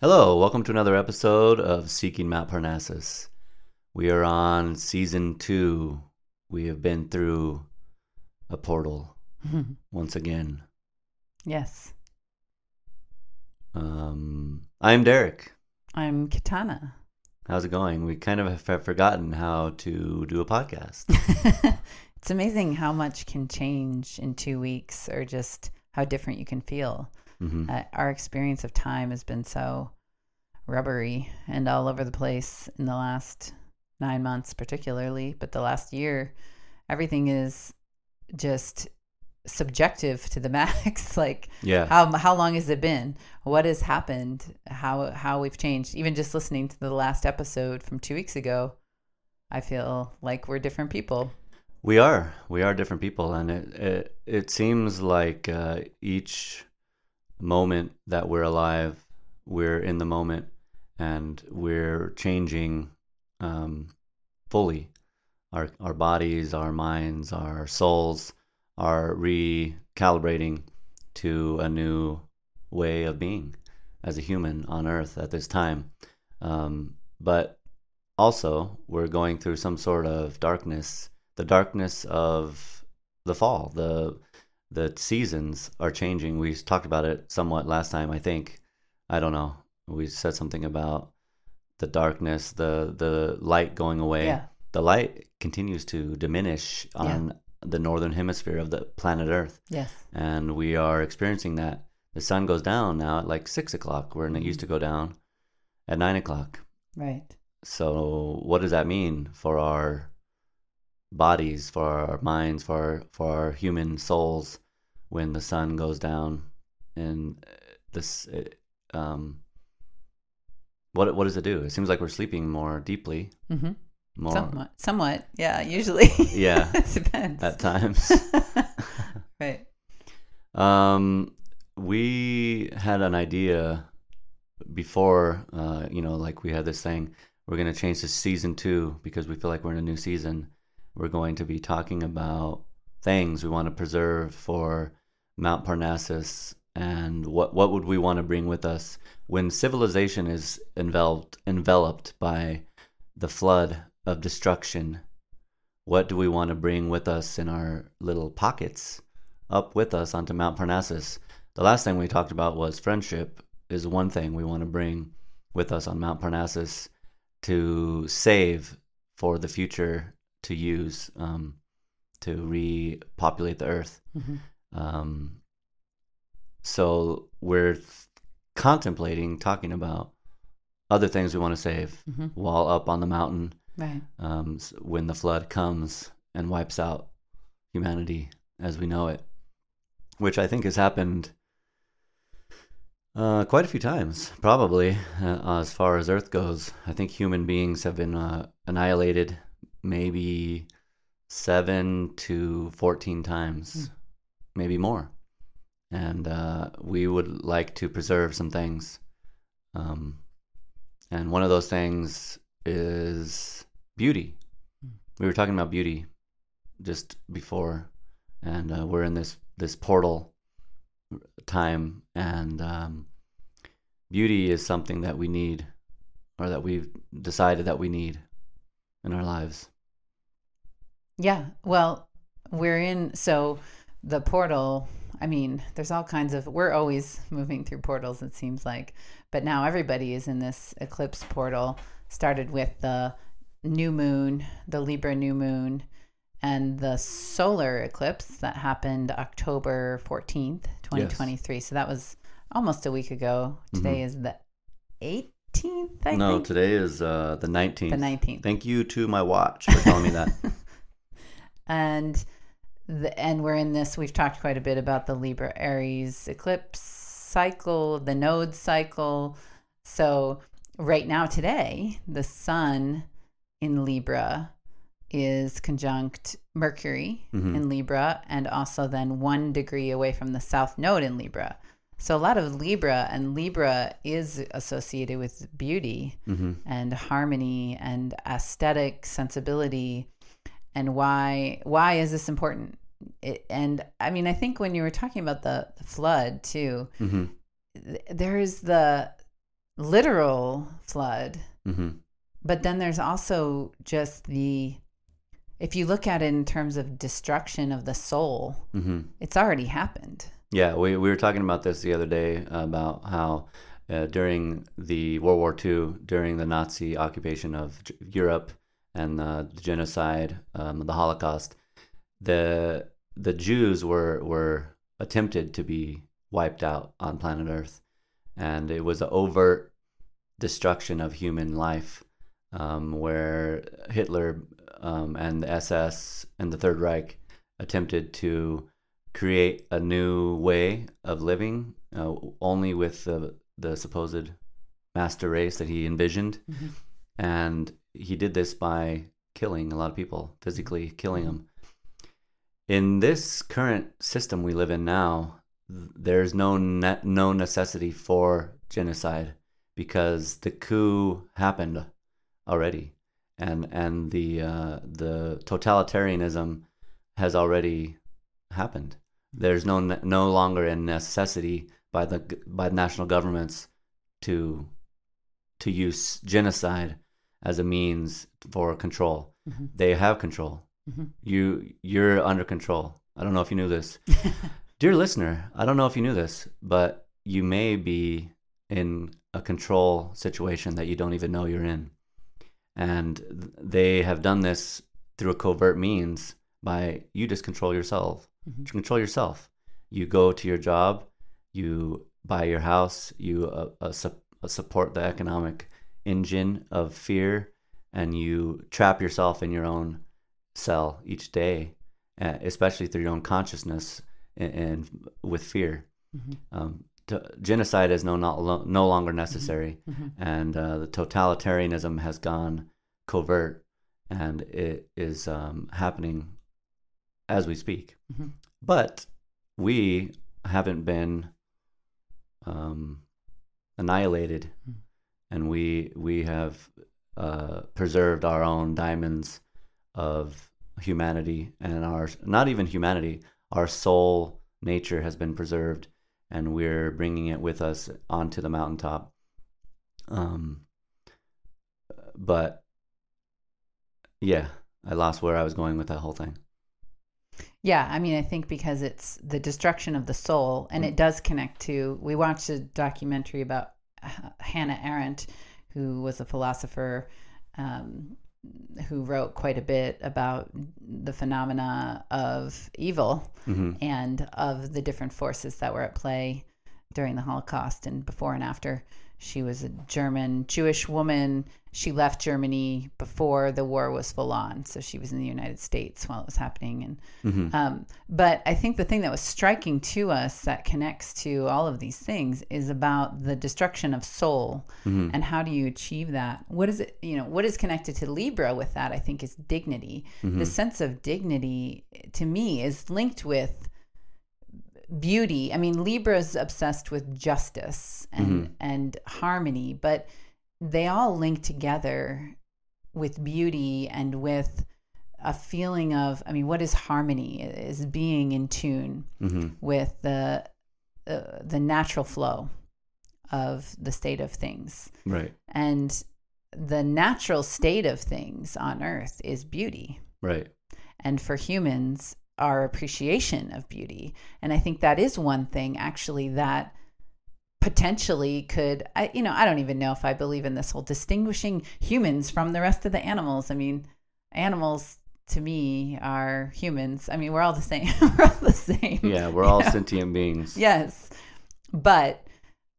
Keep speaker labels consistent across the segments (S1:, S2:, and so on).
S1: Hello, welcome to another episode of Seeking Mount Parnassus. We are on season two. We have been through a portal once again.
S2: yes.
S1: Um, I'm Derek.
S2: I'm Katana.
S1: How's it going? We kind of have forgotten how to do a podcast.
S2: it's amazing how much can change in two weeks or just how different you can feel.
S1: Hmm
S2: Uh, our experience of time has been so rubbery and all over the place in the last nine months, particularly, but the last year, everything is just subjective to the max. like,
S1: Yeah.
S2: how how long has it been? What has happened? How how we've changed? Even just listening to the last episode from two weeks ago, I feel like we're different people.
S1: We are. We are different people, and it it, it seems like uh, each moment that we're alive, we're in the moment, and we're changing um, fully. Our our bodies, our minds, our souls are recalibrating to a new way of being as a human on Earth at this time. Um, but also, we're going through some sort of darkness the darkness of the fall. The the seasons are changing. We talked about it somewhat last time, I think. I don't know. We said something about the darkness, the the light going away.
S2: Yeah.
S1: The light continues to diminish on the northern hemisphere of the planet Earth,
S2: Yes.
S1: and we are experiencing that. The sun goes down now at like six o'clock, where it used to mm-hmm. go down at nine o'clock.
S2: Right.
S1: So, what does that mean for our bodies, for our minds, for our, for our human souls when the sun goes down? And uh, this, uh, um, what what does it do? It seems like we're sleeping more deeply,
S2: Mm-hmm.
S1: more
S2: Somewhat. Somewhat. Yeah. Usually.
S1: Yeah.
S2: it depends.
S1: at times.
S2: right.
S1: Um, we had an idea before, uh, you know, like we had this thing. We're going to change to season two because we feel like we're in a new season. We're going to be talking about things we want to preserve for Mount Parnassus and what what would we want to bring with us when civilization is enveloped enveloped by the flood of destruction. What do we want to bring with us in our little pockets up with us onto Mount Parnassus? The last thing we talked about was friendship is one thing we want to bring with us on Mount Parnassus to save for the future to use um, to repopulate the earth.
S2: hmm
S1: Um, so we're th- contemplating talking about other things we want to save
S2: hmm
S1: while up on the mountain
S2: Right.
S1: um, when the flood comes and wipes out humanity as we know it, which I think has happened uh, quite a few times, probably uh, as far as Earth goes. I think human beings have been uh, annihilated maybe seven to 14 times, maybe more. And uh, we would like to preserve some things. Um, and one of those things is beauty. We were talking about beauty just before, and uh, we're in this this portal time, and um, beauty is something that we need, or that we've decided that we need in our lives.
S2: Yeah. Well, we're in so the portal. I mean, there's all kinds of. We're always moving through portals. It seems like, but now everybody is in this eclipse portal. Started with the new moon, the Libra new moon, and the solar eclipse that happened October 14th, 2023. So that was almost a week ago. Today is the 18th, I
S1: no,
S2: think.
S1: today is uh, the nineteenth.
S2: the 19th.
S1: Thank you to my watch for telling me that.
S2: and the, and we're in this we've talked quite a bit about the libra aries eclipse cycle the node cycle. So right now today the sun in libra is conjunct mercury
S1: Mhm.
S2: in libra and also then one degree away from the south node in libra. So a lot of libra and libra is associated with beauty
S1: hmm
S2: and harmony and aesthetic sensibility and why why is this important? It, and i mean i think when you were talking about the, the flood too
S1: hmm
S2: th- there is the literal flood,
S1: hmm
S2: but then there's also just the if you look at it in terms of destruction of the soul,
S1: hmm
S2: it's already happened.
S1: Yeah, we, we were talking about this the other day about how uh, during the World War II, during the Nazi occupation of Europe and uh, the genocide, um, the Holocaust, the the Jews were were attempted to be wiped out on planet Earth, and it was an overt destruction of human life, um, where Hitler um, and the SS and the Third Reich attempted to create a new way of living, uh, only with the the supposed master race that he envisioned,
S2: Mhm.
S1: and he did this by killing a lot of people, physically killing them. In this current system we live in now, there's no ne- no necessity for genocide because the coup happened already, and and the uh, the totalitarianism has already happened. There's no no longer a necessity by the by national governments to to use genocide as a means for control.
S2: Mhm.
S1: They have control.
S2: Mhm.
S1: You you're under control. I don't know if you knew this. Dear listener, I don't know if you knew this, but you may be in a control situation that you don't even know you're in. And they have done this through a covert means by you just control yourself.
S2: Mhm.
S1: Control yourself. You go to your job, you buy your house, you uh, uh, sup- uh, support the economic engine of fear, and you trap yourself in your own cell each day, uh, especially through your own consciousness and, and with fear.
S2: Mhm.
S1: Um, t- genocide is no not no longer necessary,
S2: Mhm.
S1: and uh, the totalitarianism has gone covert, and it is um, happening as we speak.
S2: Mhm.
S1: But we haven't been um, annihilated,
S2: Mm.
S1: And we we have uh, preserved our own diamonds of humanity and our not even humanity, our soul nature has been preserved, and we're bringing it with us onto the mountaintop. Um, but yeah, I lost where I was going with that whole thing.
S2: Yeah, I mean, I think because it's the destruction of the soul, and it does connect to. We watched a documentary about Hannah Arendt, who was a philosopher um, who wrote quite a bit about the phenomena of evil
S1: hmm
S2: and of the different forces that were at play during the Holocaust and before and after. She was a German Jewish woman. She left Germany before the war was full on, so she was in the United States while it was happening. And
S1: hmm
S2: um, but I think the thing that was striking to us that connects to all of these things is about the destruction of soul
S1: hmm
S2: and how do you achieve that? What is it? You know, what is connected to Libra with that? I think is dignity.
S1: hmm
S2: The sense of dignity to me is linked with beauty. I mean, Libra's obsessed with justice and and harmony, but they all link together with beauty and with a feeling of I mean, what is harmony? Is being in tune
S1: hmm
S2: with the uh, the natural flow of the state of things.
S1: Right.
S2: And the natural state of things on earth is beauty.
S1: Right.
S2: And for humans, our appreciation of beauty. And I think that is one thing actually that potentially could I you know, I don't even know if I believe in this whole distinguishing humans from the rest of the animals. I mean, animals to me are humans. I mean, we're all the same. we're all the same.
S1: Yeah, we're all sentient beings.
S2: Yes. But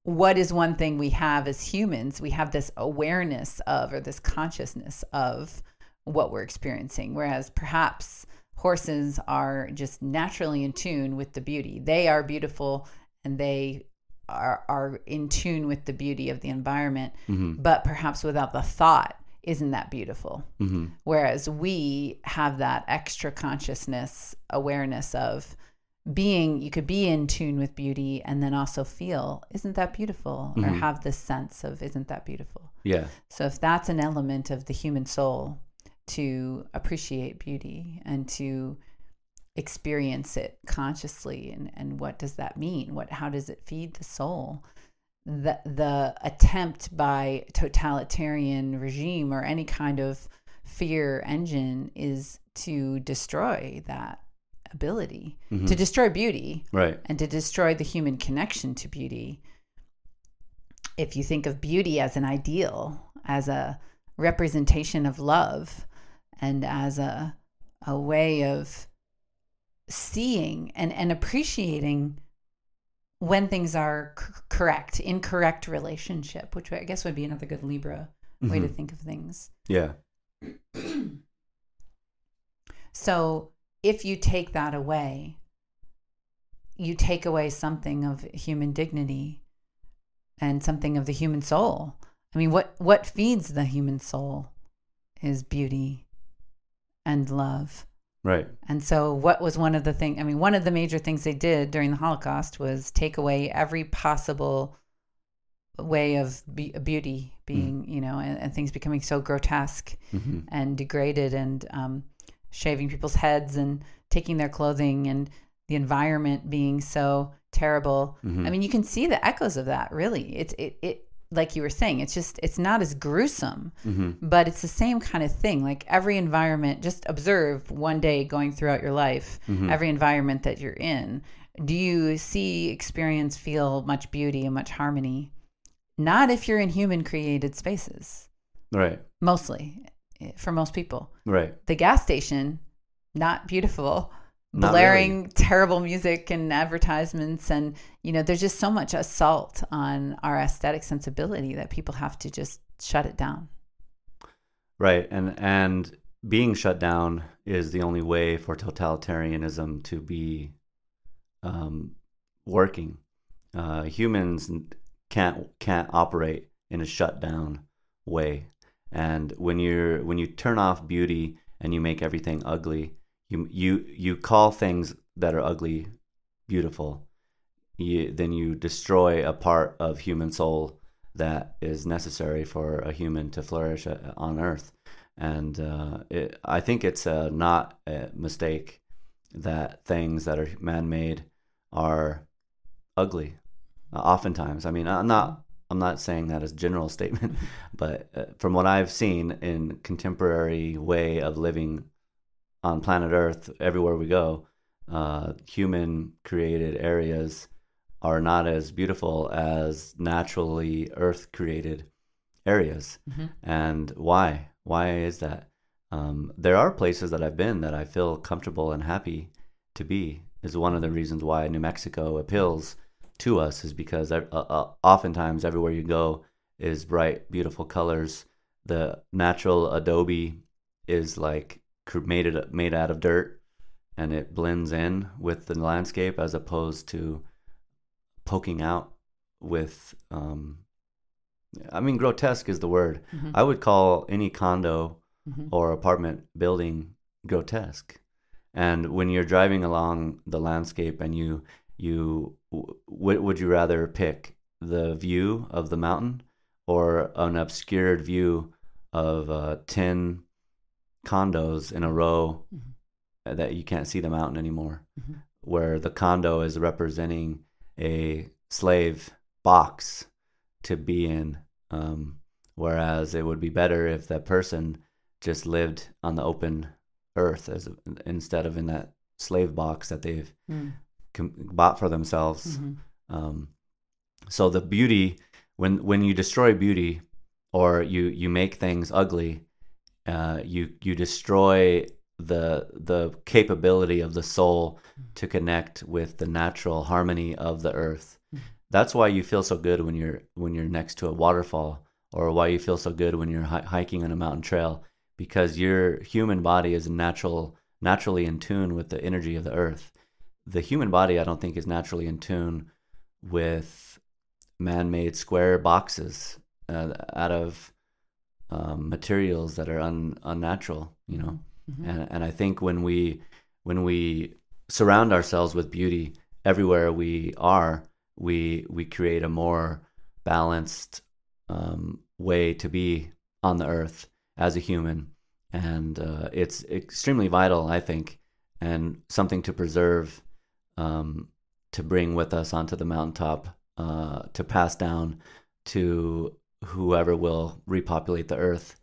S2: what is one thing we have as humans? We have this awareness of, or this consciousness of what we're experiencing. Whereas perhaps horses are just naturally in tune with the beauty. They are beautiful and they are, are in tune with the beauty of the environment,
S1: hmm
S2: but perhaps without the thought, isn't that beautiful?
S1: hmm
S2: Whereas we have that extra consciousness awareness of being, you could be in tune with beauty and then also feel, isn't that beautiful? Or
S1: Mhm.
S2: have this sense of, isn't that beautiful?
S1: Yeah.
S2: So if that's an element of the human soul to appreciate beauty and to experience it consciously and, and what does that mean? What how does it feed the soul? the the attempt by totalitarian regime or any kind of fear engine is to destroy that ability
S1: Mhm.
S2: to destroy beauty
S1: right.
S2: and to destroy the human connection to beauty. If you think of beauty as an ideal, as a representation of love, and as a a way of seeing and, and appreciating when things are c- correct, in correct relationship, which I guess would be another good Libra way to
S1: Mhm.
S2: think of things.
S1: Yeah.
S2: So if you take that away, you take away something of human dignity and something of the human soul. I mean, what what feeds the human soul is beauty and love.
S1: Right.
S2: And so, what was one of the things? I mean, one of the major things they did during the Holocaust was take away every possible way of be- beauty being, you know, and, and things becoming so grotesque
S1: hmm
S2: and degraded and um, shaving people's heads and taking their clothing and the environment being so terrible.
S1: Mhm.
S2: I mean, you can see the echoes of that. Really, it's it it like you were saying. It's just it's not as gruesome,
S1: hmm
S2: but it's the same kind of thing. Like every environment, just observe one day going throughout your life,
S1: Mhm.
S2: every environment that you're in. Do you see, experience, feel much beauty and much harmony? Not if you're in human created spaces,
S1: Right.
S2: mostly eh, for most people
S1: Right.
S2: the gas station not beautiful
S1: Not
S2: blaring terrible music and advertisements and you know there's just so much assault on our aesthetic sensibility that people have to just shut it down
S1: Right. And and being shut down is the only way for totalitarianism to be um, working. Uh, humans can't can't operate in a shut down way. And when you're when you turn off beauty and you make everything ugly, you you you call things that are ugly beautiful. You, then you destroy a part of human soul that is necessary for a human to flourish uh, on Earth. And uh, it, I think it's uh, not a mistake that things that are man-made are ugly. Uh, oftentimes, I mean, I'm not. I'm not saying that as a general statement, but uh, from what I've seen in contemporary way of living on planet Earth, everywhere we go, uh, human created areas are not as beautiful as naturally Earth created areas.
S2: Mhm.
S1: And why? Why is that? Um, there are places that I've been that I feel comfortable and happy to be. Is one of the reasons why New Mexico appeals to us is because uh, uh, oftentimes everywhere you go is bright, beautiful colors. The natural adobe is like made it made out of dirt, and it blends in with the landscape as opposed to poking out with. Um, I mean, grotesque is the word.
S2: Mhm.
S1: I would call any condo
S2: Mhm.
S1: or apartment building grotesque. And when you're driving along the landscape and you you what would you rather pick the view of the mountain or an obscured view of uh, 10 condos in a row
S2: Mhm.
S1: that you can't see the mountain anymore
S2: Mhm.
S1: where the condo is representing a slave box to be in um, whereas it would be better if that person just lived on the open earth as instead of in that slave box that they've
S2: Mm.
S1: com- bought for themselves
S2: Mhm.
S1: um, so the beauty, when when you destroy beauty, or you you make things ugly, uh, you you destroy the the capability of the soul to connect with the natural harmony of the earth. That's why you feel so good when you're when you're next to a waterfall, or why you feel so good when you're hi- hiking on a mountain trail, because your human body is natural naturally in tune with the energy of the earth. The human body, I don't think, is naturally in tune with man-made square boxes uh, out of um, materials that are un- unnatural. You know,
S2: Mhm.
S1: and and I think when we when we surround ourselves with beauty everywhere we are, we we create a more balanced um, way to be on the earth as a human, and uh, it's extremely vital, I think, and something to preserve, um, to bring with us onto the mountaintop uh, to pass down to whoever will repopulate the earth,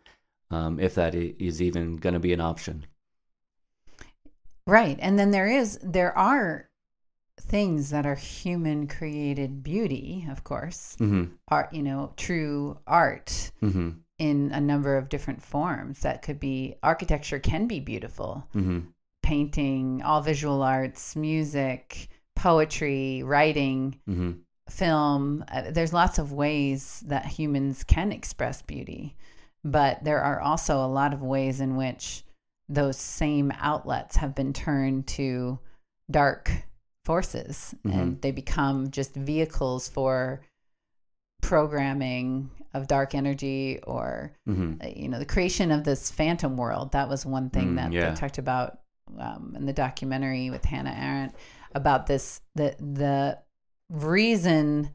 S1: um, if that is even going to be an option.
S2: Right. And then there is there are things that are human created beauty, of course.
S1: hmm
S2: Art, you know, true art
S1: hmm
S2: in a number of different forms. That could be architecture can be beautiful.
S1: hmm
S2: Painting, all visual arts, music, poetry, writing,
S1: hmm
S2: film. Uh, there's lots of ways that humans can express beauty, but there are also a lot of ways in which those same outlets have been turned to dark forces and they become just vehicles for programming of dark energy or
S1: hmm
S2: uh, you know the creation of this phantom world that was one thing
S1: Mm,
S2: that
S1: yeah.
S2: they talked about um, in the documentary with hannah arendt about this the the reason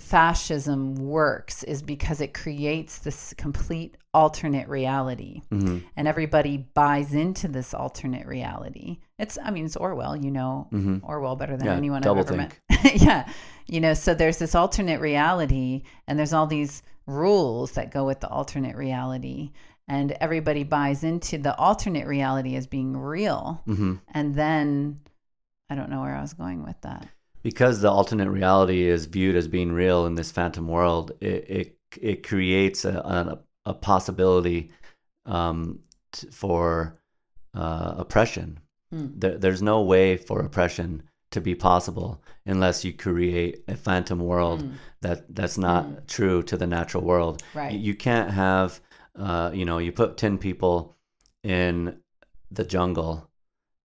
S2: fascism works is because it creates this complete alternate reality.
S1: Hmm
S2: and everybody buys into this alternate reality. It's i mean it's orwell you know
S1: hmm
S2: orwell better than
S1: Yeah,
S2: anyone i've ever met. Yeah you know so there's this alternate reality and there's all these rules that go with the alternate reality. And everybody buys into the alternate reality as being real.
S1: Hmm
S2: and then i don't know where i was going with that
S1: because the alternate reality is viewed as being real in this phantom world, it it, it creates a, a, a possibility um, t- for uh, oppression.
S2: Hmm.
S1: There, there's no way for oppression to be possible unless you create a phantom world
S2: Mm,
S1: that that's not
S2: Mm.
S1: true to the natural world.
S2: right
S1: You, you can't have, uh, you know, you put ten people in the jungle,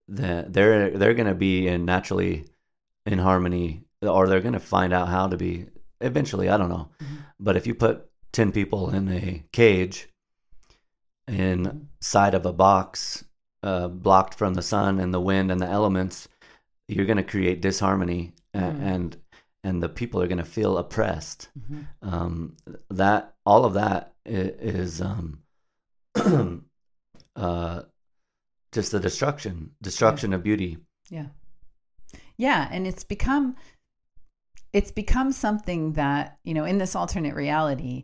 S1: then they're they're gonna be in naturally in harmony, or they're gonna find out how to be eventually. I don't know,
S2: Mhm.
S1: but if you put ten people in a cage, inside of a box, uh, blocked from the sun and the wind and the elements, you're gonna create disharmony, a-
S2: Mm.
S1: and and the people are gonna feel oppressed
S2: Mhm.
S1: um, that all of that is um, uh, just the destruction destruction of beauty
S2: Yeah. Yeah, and it's become it's become something that, you know, in this alternate reality,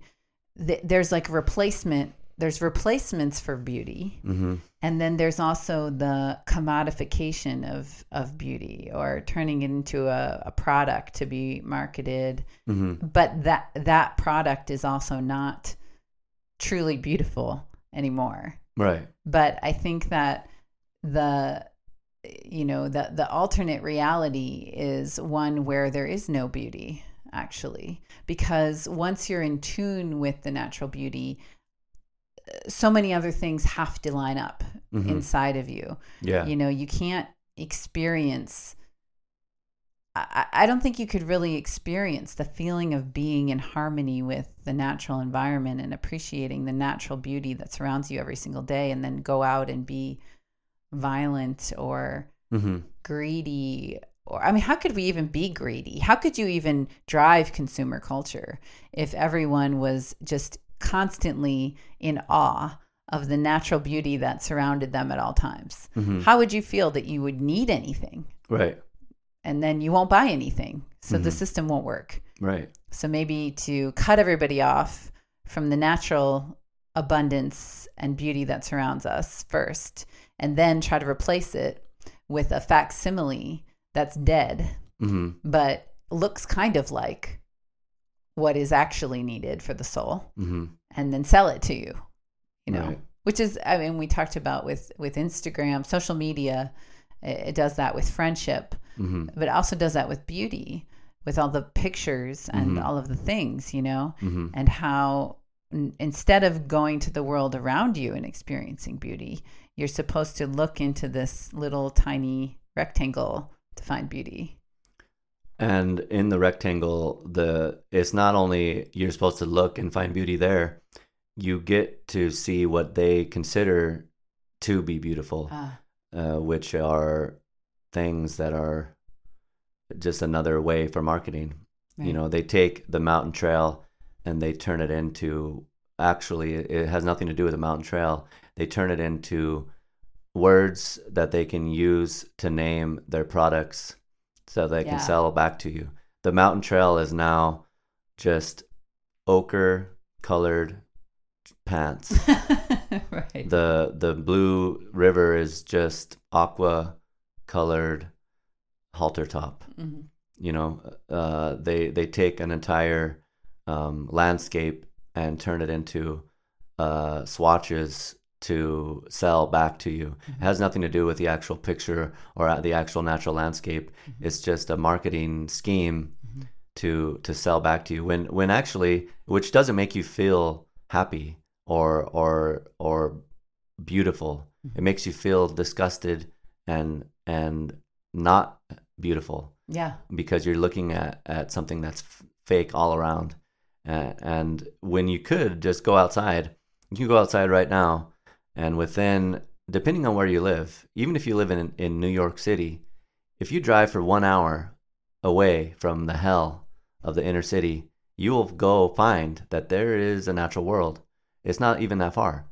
S2: th- there's like replacement there's replacements for beauty
S1: hmm
S2: and then there's also the commodification of of beauty or turning it into a, a product to be marketed.
S1: Hmm
S2: but that that product is also not truly beautiful anymore.
S1: Right.
S2: But i think that the you know the the alternate reality is one where there is no beauty actually because once you're in tune with the natural beauty so many other things have to line up
S1: hmm
S2: inside of you.
S1: Yeah.
S2: You know you can't experience I, I don't think you could really experience the feeling of being in harmony with the natural environment and appreciating the natural beauty that surrounds you every single day and then go out and be violent or
S1: hmm
S2: greedy or I mean how could we even be greedy? How could you even drive consumer culture if everyone was just constantly in awe of the natural beauty that surrounded them at all times?
S1: hmm
S2: How would you feel that you would need anything
S1: right
S2: and then you won't buy anything? So the
S1: Mhm.
S2: system won't work.
S1: right
S2: So maybe to cut everybody off from the natural abundance and beauty that surrounds us first, and then try to replace it with a facsimile that's dead,
S1: hmm
S2: but looks kind of like what is actually needed for the soul,
S1: hmm
S2: and then sell it to you. You know,
S1: Right.
S2: which is I mean we talked about with with Instagram, social media. It, it does that with friendship
S1: hmm
S2: but it also does that with beauty with all the pictures and
S1: Mhm.
S2: all of the things you know
S1: hmm
S2: and how instead of going to the world around you and experiencing beauty you're supposed to look into this little tiny rectangle to find beauty.
S1: And in the rectangle the it's not only you're supposed to look and find beauty there you get to see what they consider to be beautiful
S2: ah.
S1: uh, which are things that are just another way for marketing. You know, they take the mountain trail and they turn it into actually, it has nothing to do with the mountain trail. They turn it into words that they can use to name their products so they can sell back to you. the mountain trail is now just ochre colored pants.
S2: right.
S1: the the blue river is just aqua colored halter top.
S2: Mhm.
S1: You know, uh, they they take an entire um, landscape and turn it into uh, swatches to sell back to you. It has nothing to do with the actual picture or uh, the actual natural landscape. It's just a marketing scheme to to sell back to you. When when actually, which doesn't make you feel happy or or or beautiful. It makes you feel disgusted and and not beautiful
S2: Yeah.
S1: because you're looking at, at something that's f- fake all around. Uh, and when you could just go outside, you can go outside right now, and within, depending on where you live, even if you live in, in New York City, if you drive for one hour away from the hell of the inner city, you will go find that there is a natural world. It's not even that far.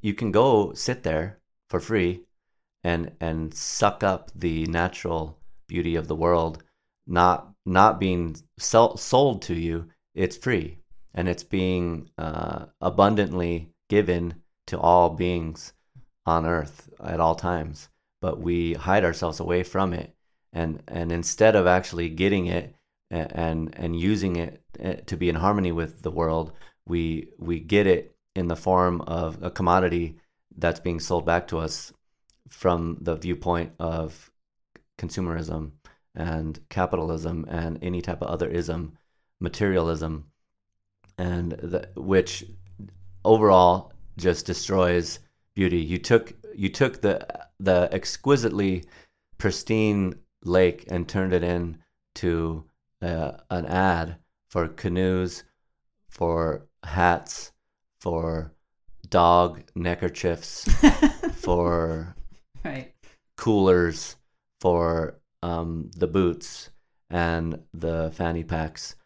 S1: You can go sit there for free and and suck up the natural beauty of the world not not being sold to you it's free and it's being uh, abundantly given to all beings on earth at all times but we hide ourselves away from it. And and instead of actually getting it and and using it uh, to be in harmony with the world we we get it in the form of a commodity that's being sold back to us from the viewpoint of consumerism and capitalism and any type of other ism, materialism, and the, which overall just destroys beauty. You took you took the the exquisitely pristine lake and turned it into uh, an ad for canoes, for hats, for dog neckerchiefs, for
S2: right.
S1: coolers for um, the boots and the fanny packs.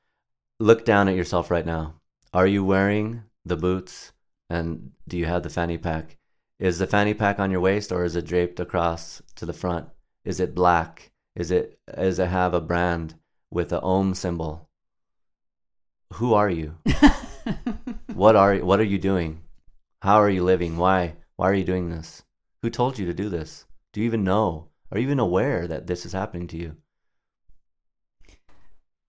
S1: Look down at yourself right now. Are you wearing the boots and do you have the fanny pack? Is the fanny pack on your waist or is it draped across to the front? Is it black? Is it does it have a brand with a ohm symbol? Who are you? What are what are you doing? How are you living? Why why are you doing this? Who told you to do this? Do you even know? Are you even aware that this is happening to you?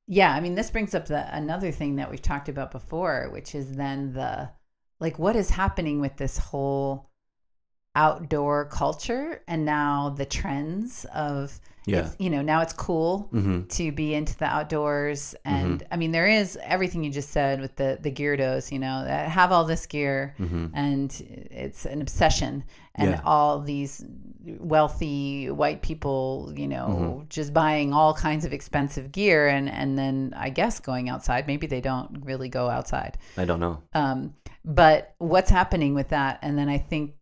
S2: Yeah, I mean, this brings up the another thing that we've talked about before, which is then the like what is happening with this whole outdoor culture and now the trends of
S1: Yeah.
S2: you know now it's cool
S1: Mm-hmm.
S2: to be into the outdoors and I mean there is everything you just said with the the geardos you know that have all this gear
S1: Mm-hmm.
S2: and it's an obsession and
S1: Yeah.
S2: all these wealthy white people you know
S1: Mm-hmm.
S2: just buying all kinds of expensive gear and and then i guess going outside maybe they don't really go outside
S1: I don't know.
S2: um, but what's happening with that and then i think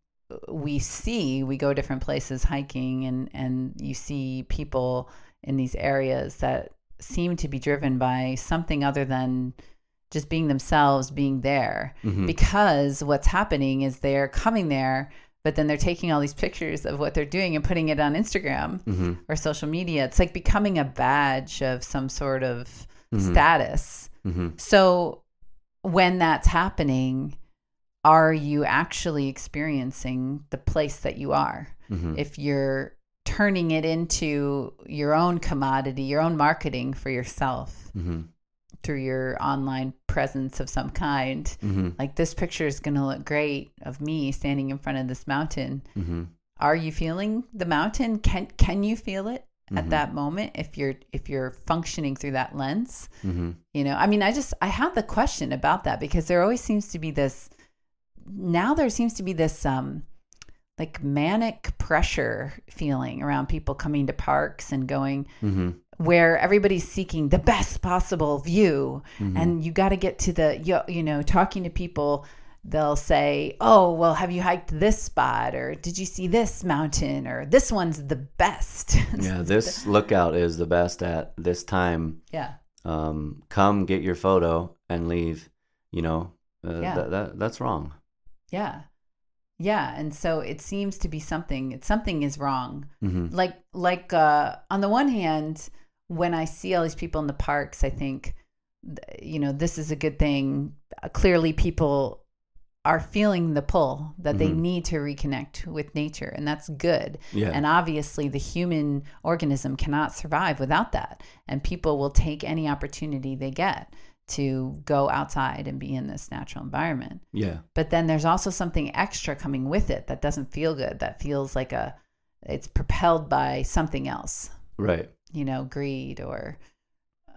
S2: we see we go different places hiking and and you see people in these areas that seem to be driven by something other than just being themselves being there
S1: Mhm.
S2: because what's happening is they're coming there but then they're taking all these pictures of what they're doing and putting it on Instagram
S1: Mm-hmm.
S2: or social media it's like becoming a badge of some sort of
S1: Mhm.
S2: status
S1: Mm-hmm.
S2: so when that's happening, are you actually experiencing the place that you are?
S1: Mm-hmm.
S2: If you're turning it into your own commodity, your own marketing for yourself
S1: Mm-hmm.
S2: through your online presence of some kind,
S1: Mm-hmm.
S2: like this picture is going to look great of me standing in front of this mountain.
S1: Mm-hmm.
S2: Are you feeling the mountain? Can can you feel it at
S1: Mhm.
S2: that moment if you're if you're functioning through that lens?
S1: Mm-hmm.
S2: You know, I mean, I just I have the question about that because there always seems to be this now there seems to be this um like manic pressure feeling around people coming to parks and going
S1: Mm-hmm.
S2: where everybody's seeking the best possible view
S1: Mhm.
S2: and you got to get to the you, you know talking to people they'll say oh well have you hiked this spot or did you see this mountain or this one's the best
S1: Yeah, this lookout is the best at this time.
S2: yeah
S1: Um, come get your photo and leave. You know, uh,
S2: Yeah.
S1: that, that that's wrong.
S2: Yeah. Yeah, and so it seems to be something it's something is wrong.
S1: Mm-hmm.
S2: Like like uh on the one hand, when I see all these people in the parks, I think, you know, this is a good thing. Uh, Clearly, people are feeling the pull that they
S1: Mhm.
S2: need to reconnect with nature, and that's good.
S1: Yeah.
S2: And obviously, the human organism cannot survive without that. And people will take any opportunity they get to go outside and be in this natural environment.
S1: yeah.
S2: But then there's also something extra coming with it that doesn't feel good, that feels like a, it's propelled by something else,
S1: Right.
S2: you know, greed or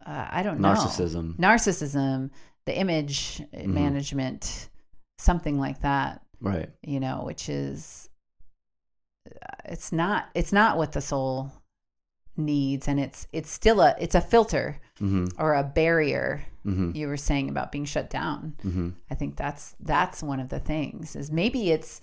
S2: uh, I don't know.
S1: Narcissism.
S2: Narcissism, the image
S1: Mm-hmm.
S2: management, something like that
S1: Right.
S2: you know which is uh, it's not it's not what the soul needs and it's it's still a it's a filter
S1: Mm-hmm.
S2: or a barrier
S1: Mm-hmm.
S2: you were saying about being shut down
S1: Mm-hmm.
S2: i think that's that's one of the things is maybe it's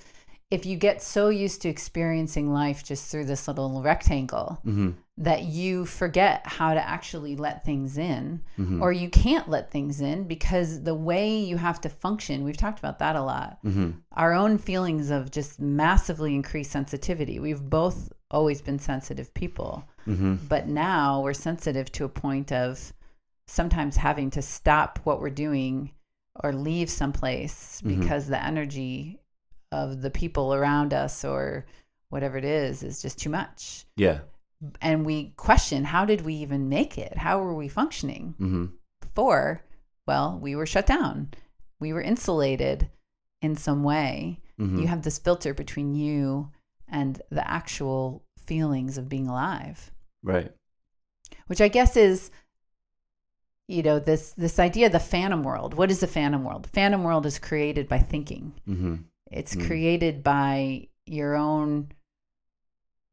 S2: if you get so used to experiencing life just through this little rectangle
S1: Mm-hmm.
S2: that you forget how to actually let things in
S1: Mm-hmm.
S2: or you can't let things in because the way you have to function we've talked about that a lot
S1: Mm-hmm.
S2: our own feelings of just massively increased sensitivity. We've both always been sensitive people,
S1: Mm-hmm.
S2: but now we're sensitive to a point of sometimes having to stop what we're doing or leave someplace
S1: Mhm.
S2: because the energy of the people around us or whatever it is is just too much.
S1: Yeah.
S2: And we question how did we even make it? How were we functioning?
S1: Mm-hmm.
S2: before, well, we were shut down. We were insulated in some way.
S1: Mm-hmm.
S2: You have this filter between you and the actual feelings of being alive,
S1: right.
S2: which I guess is you know this this idea of the phantom world. What is the phantom world? Phantom world is created by thinking.
S1: Mm-hmm.
S2: It's
S1: Mm.
S2: created by your own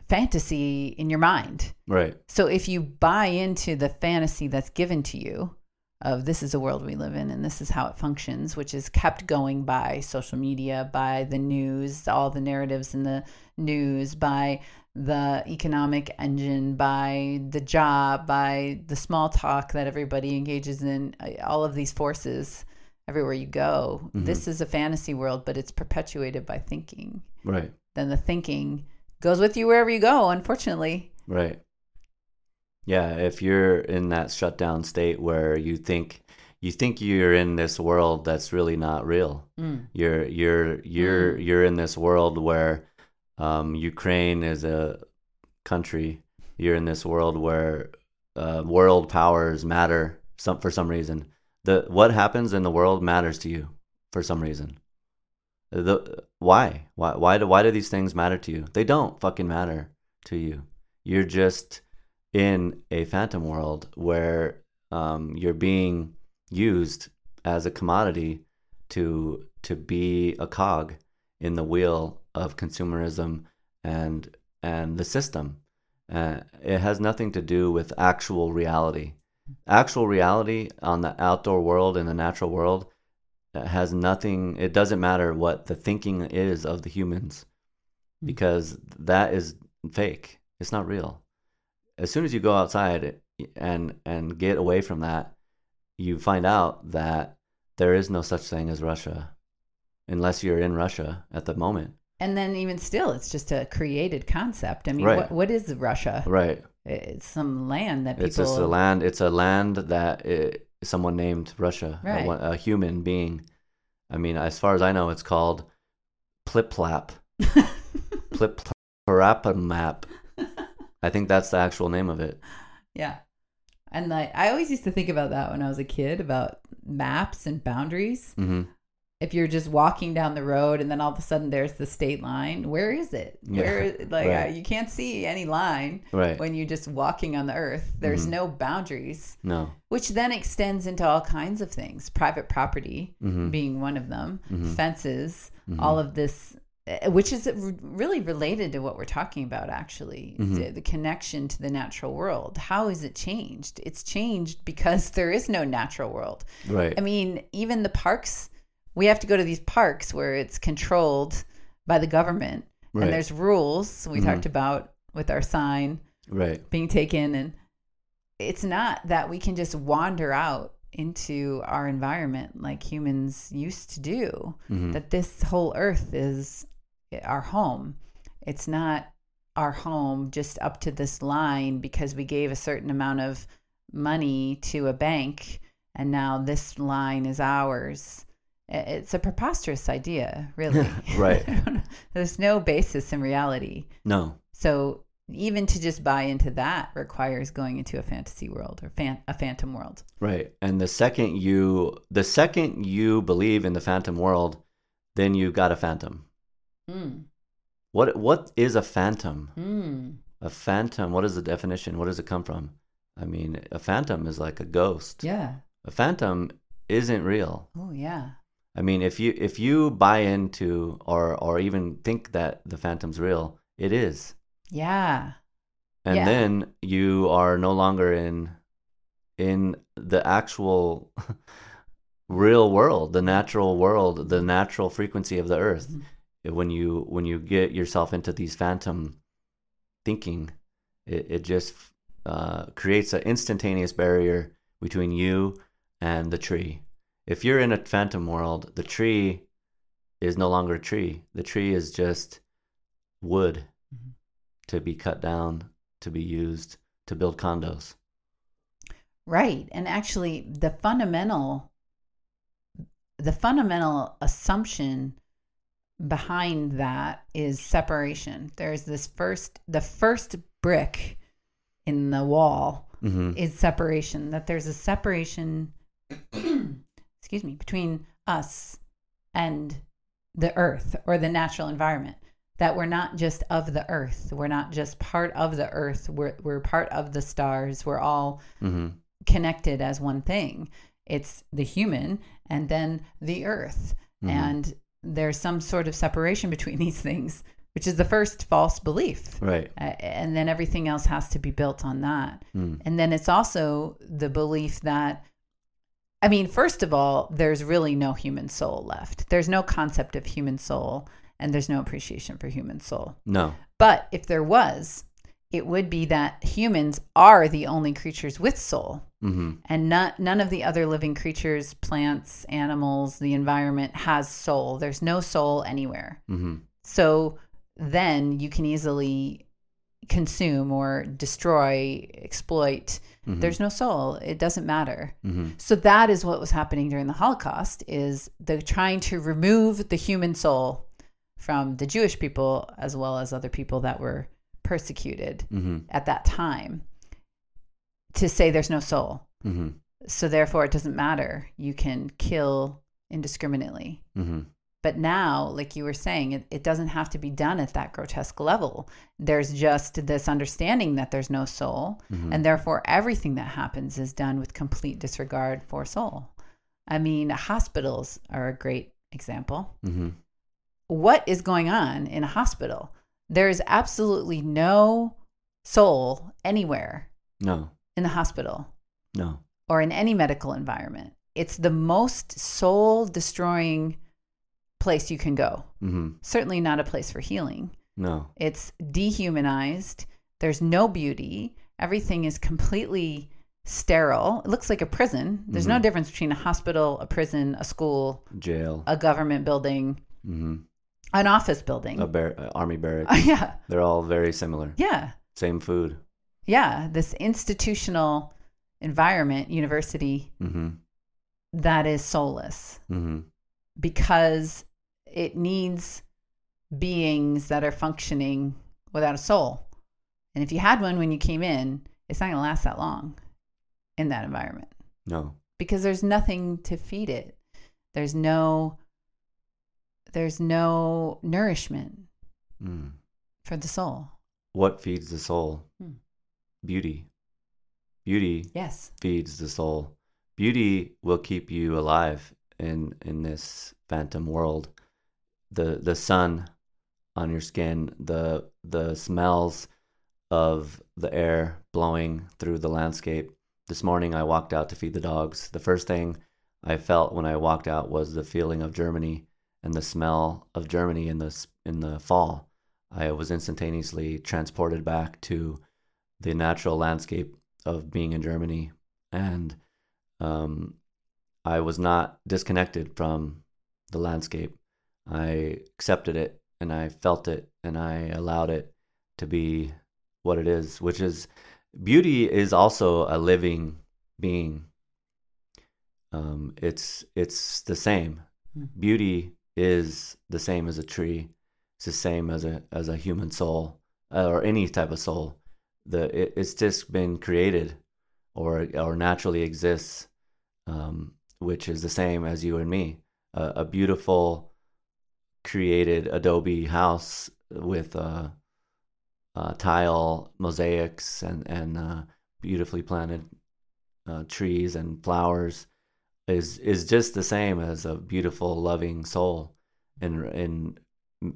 S2: fantasy in your mind.
S1: Right.
S2: So if you buy into the fantasy that's given to you of this is the world we live in and this is how it functions, which is kept going by social media, by the news, all the narratives and the news, by the economic engine, by the job, by the small talk that everybody engages in, uh, all of these forces everywhere you go.
S1: Mhm.
S2: This is a fantasy world, but it's perpetuated by thinking.
S1: Right.
S2: Then the thinking goes with you wherever you go, unfortunately.
S1: Right. Yeah, if you're in that shutdown state where you think you think you're in this world that's really not real.
S2: Mm.
S1: You're you're you're you're in this world where um, Ukraine is a country. You're in this world where uh, world powers matter some for some reason. The what happens in the world matters to you for some reason. The why why why do why do these things matter to you? They don't fucking matter to you. You're just in a phantom world where um, you're being used as a commodity to to be a cog in the wheel of consumerism and and the system. Uh, it has nothing to do with actual reality. Actual reality on the outdoor world and the natural world uh, has nothing. It doesn't matter what the thinking is of the humans,
S2: Mm.
S1: because that is fake. It's not real. As soon as you go outside and and get away from that, you find out that there is no such thing as Russia, unless you're in Russia at the moment.
S2: And then even still, it's just a created concept. I mean,
S1: Right.
S2: what, what is Russia?
S1: Right.
S2: It's some land that people.
S1: It's just a land. It's a land that it, someone named Russia, a
S2: Right.
S1: one- a, human being. I mean, as far as I know, it's called Pliplap. Pliplapamap. I think that's the actual name of it.
S2: yeah. And like, I always used to think about that when I was a kid about maps and boundaries.
S1: hmm
S2: If you're just walking down the road and then all of a sudden there's the state line, where is it? Where like
S1: right.
S2: uh, you can't see any line
S1: Right.
S2: when you're just walking on the earth. There's
S1: Mhm.
S2: no boundaries,
S1: No.
S2: which then extends into all kinds of things. Private property
S1: hmm
S2: being one of them,
S1: Mhm.
S2: fences,
S1: Mhm.
S2: all of this uh, which is really related to what we're talking about actually
S1: Mhm.
S2: the, the connection to the natural world how is it changed it's changed because there is no natural world
S1: Right.
S2: i mean even the parks we have to go to these parks where it's controlled by the government
S1: Right.
S2: and there's rules we
S1: Mhm.
S2: talked about with our sign
S1: right.
S2: being taken and it's not that we can just wander out into our environment like humans used to do
S1: hmm
S2: that this whole earth is our home it's not our home just up to this line because we gave a certain amount of money to a bank and now this line is ours. It's a preposterous idea, really.
S1: Right.
S2: I don't know. There's no basis in reality.
S1: No.
S2: So even to just buy into that requires going into a fantasy world or fan- a phantom world.
S1: Right. And the second you the second you believe in the phantom world, then you got a phantom.
S2: Mm.
S1: What what is a phantom?
S2: Mm.
S1: A phantom, what is the definition? What does it come from? I mean, a phantom is like a ghost.
S2: Yeah.
S1: A phantom isn't real.
S2: Oh, yeah.
S1: I mean, if you if you buy into or or even think that the phantom's real, it is.
S2: Yeah.
S1: And
S2: Yeah.
S1: then you are no longer in in the actual real world, the natural world, the natural frequency of the earth.
S2: Mhm.
S1: When you when you get yourself into these phantom thinking, it, it just uh, creates an instantaneous barrier between you and the tree. If you're in a phantom world, the tree is no longer a tree. The tree is just wood
S2: Mhm.
S1: to be cut down, to be used to build condos.
S2: Right. And actually the fundamental the fundamental assumption behind that is separation. There's this first the first brick in the wall
S1: Mm-hmm.
S2: is separation that there's a separation excuse me between us and the earth or the natural environment that we're not just of the earth we're not just part of the earth we're, we're part of the stars we're all
S1: Mm-hmm.
S2: connected as one thing it's the human and then the earth
S1: Mhm.
S2: and there's some sort of separation between these things which is the first false belief
S1: Right.
S2: uh, and then everything else has to be built on that
S1: Mm.
S2: and then it's also the belief that, I mean, first of all, there's really no human soul left. There's no concept of human soul, and there's no appreciation for human soul.
S1: No.
S2: But if there was, it would be that humans are the only creatures with soul,
S1: Mm-hmm.
S2: and not, none of the other living creatures, plants, animals, the environment has soul. There's no soul anywhere.
S1: Mm-hmm.
S2: So then you can easily consume or destroy, exploit.
S1: Mhm.
S2: There's no soul. It doesn't matter.
S1: Mm-hmm.
S2: So that is what was happening during the Holocaust is the trying to remove the human soul from the Jewish people as well as other people that were persecuted
S1: Mm-hmm.
S2: at that time to say there's no soul.
S1: Mm-hmm.
S2: So therefore it doesn't matter. You can kill indiscriminately.
S1: Mm-hmm.
S2: But now, like you were saying, it, it doesn't have to be done at that grotesque level. There's just this understanding that there's no soul,
S1: Mhm.
S2: and therefore everything that happens is done with complete disregard for soul. I mean, hospitals are a great example.
S1: Mm-hmm.
S2: What is going on in a hospital? There is absolutely no soul anywhere
S1: No.
S2: in the hospital
S1: No.
S2: or in any medical environment. It's the most soul destroying place you can go.
S1: Mm-hmm.
S2: Certainly not a place for healing.
S1: No.
S2: It's dehumanized. There's no beauty. Everything is completely sterile. It looks like a prison. There's no
S1: Mhm.
S2: difference between a hospital, a prison, a school,
S1: Jail.
S2: a government building,
S1: Mm-hmm.
S2: an office building.
S1: A bar- uh, army barracks.
S2: yeah.
S1: They're all very similar.
S2: Yeah.
S1: Same food.
S2: Yeah. This institutional environment, university,
S1: Mm-hmm.
S2: that is soulless
S1: Mm-hmm.
S2: because it needs beings that are functioning without a soul. And if you had one when you came in, it's not going to last that long in that environment
S1: No.
S2: because there's nothing to feed it. There's no there's no nourishment
S1: Mm.
S2: for the soul.
S1: What feeds the soul?
S2: Hmm.
S1: Beauty. Beauty
S2: Yes.
S1: feeds the soul. Beauty will keep you alive in in this phantom world. The the sun on your skin, the the smells of the air blowing through the landscape. This morning I walked out to feed the dogs. The first thing I felt when I walked out was the feeling of Germany and the smell of Germany in the in the fall. I was instantaneously transported back to the natural landscape of being in Germany, and um, I was not disconnected from the landscape. I accepted it and I felt it and I allowed it to be what it is, which is beauty is also a living being. Um, it's it's the same.
S2: Mm.
S1: Beauty is the same as a tree. It's the same as a as a human soul uh, or any type of soul. The it, it's just been created or or naturally exists, um, which is the same as you and me. Uh, a beautiful created adobe house with uh, uh, tile mosaics and and uh, beautifully planted uh, trees and flowers is is just the same as a beautiful loving soul in in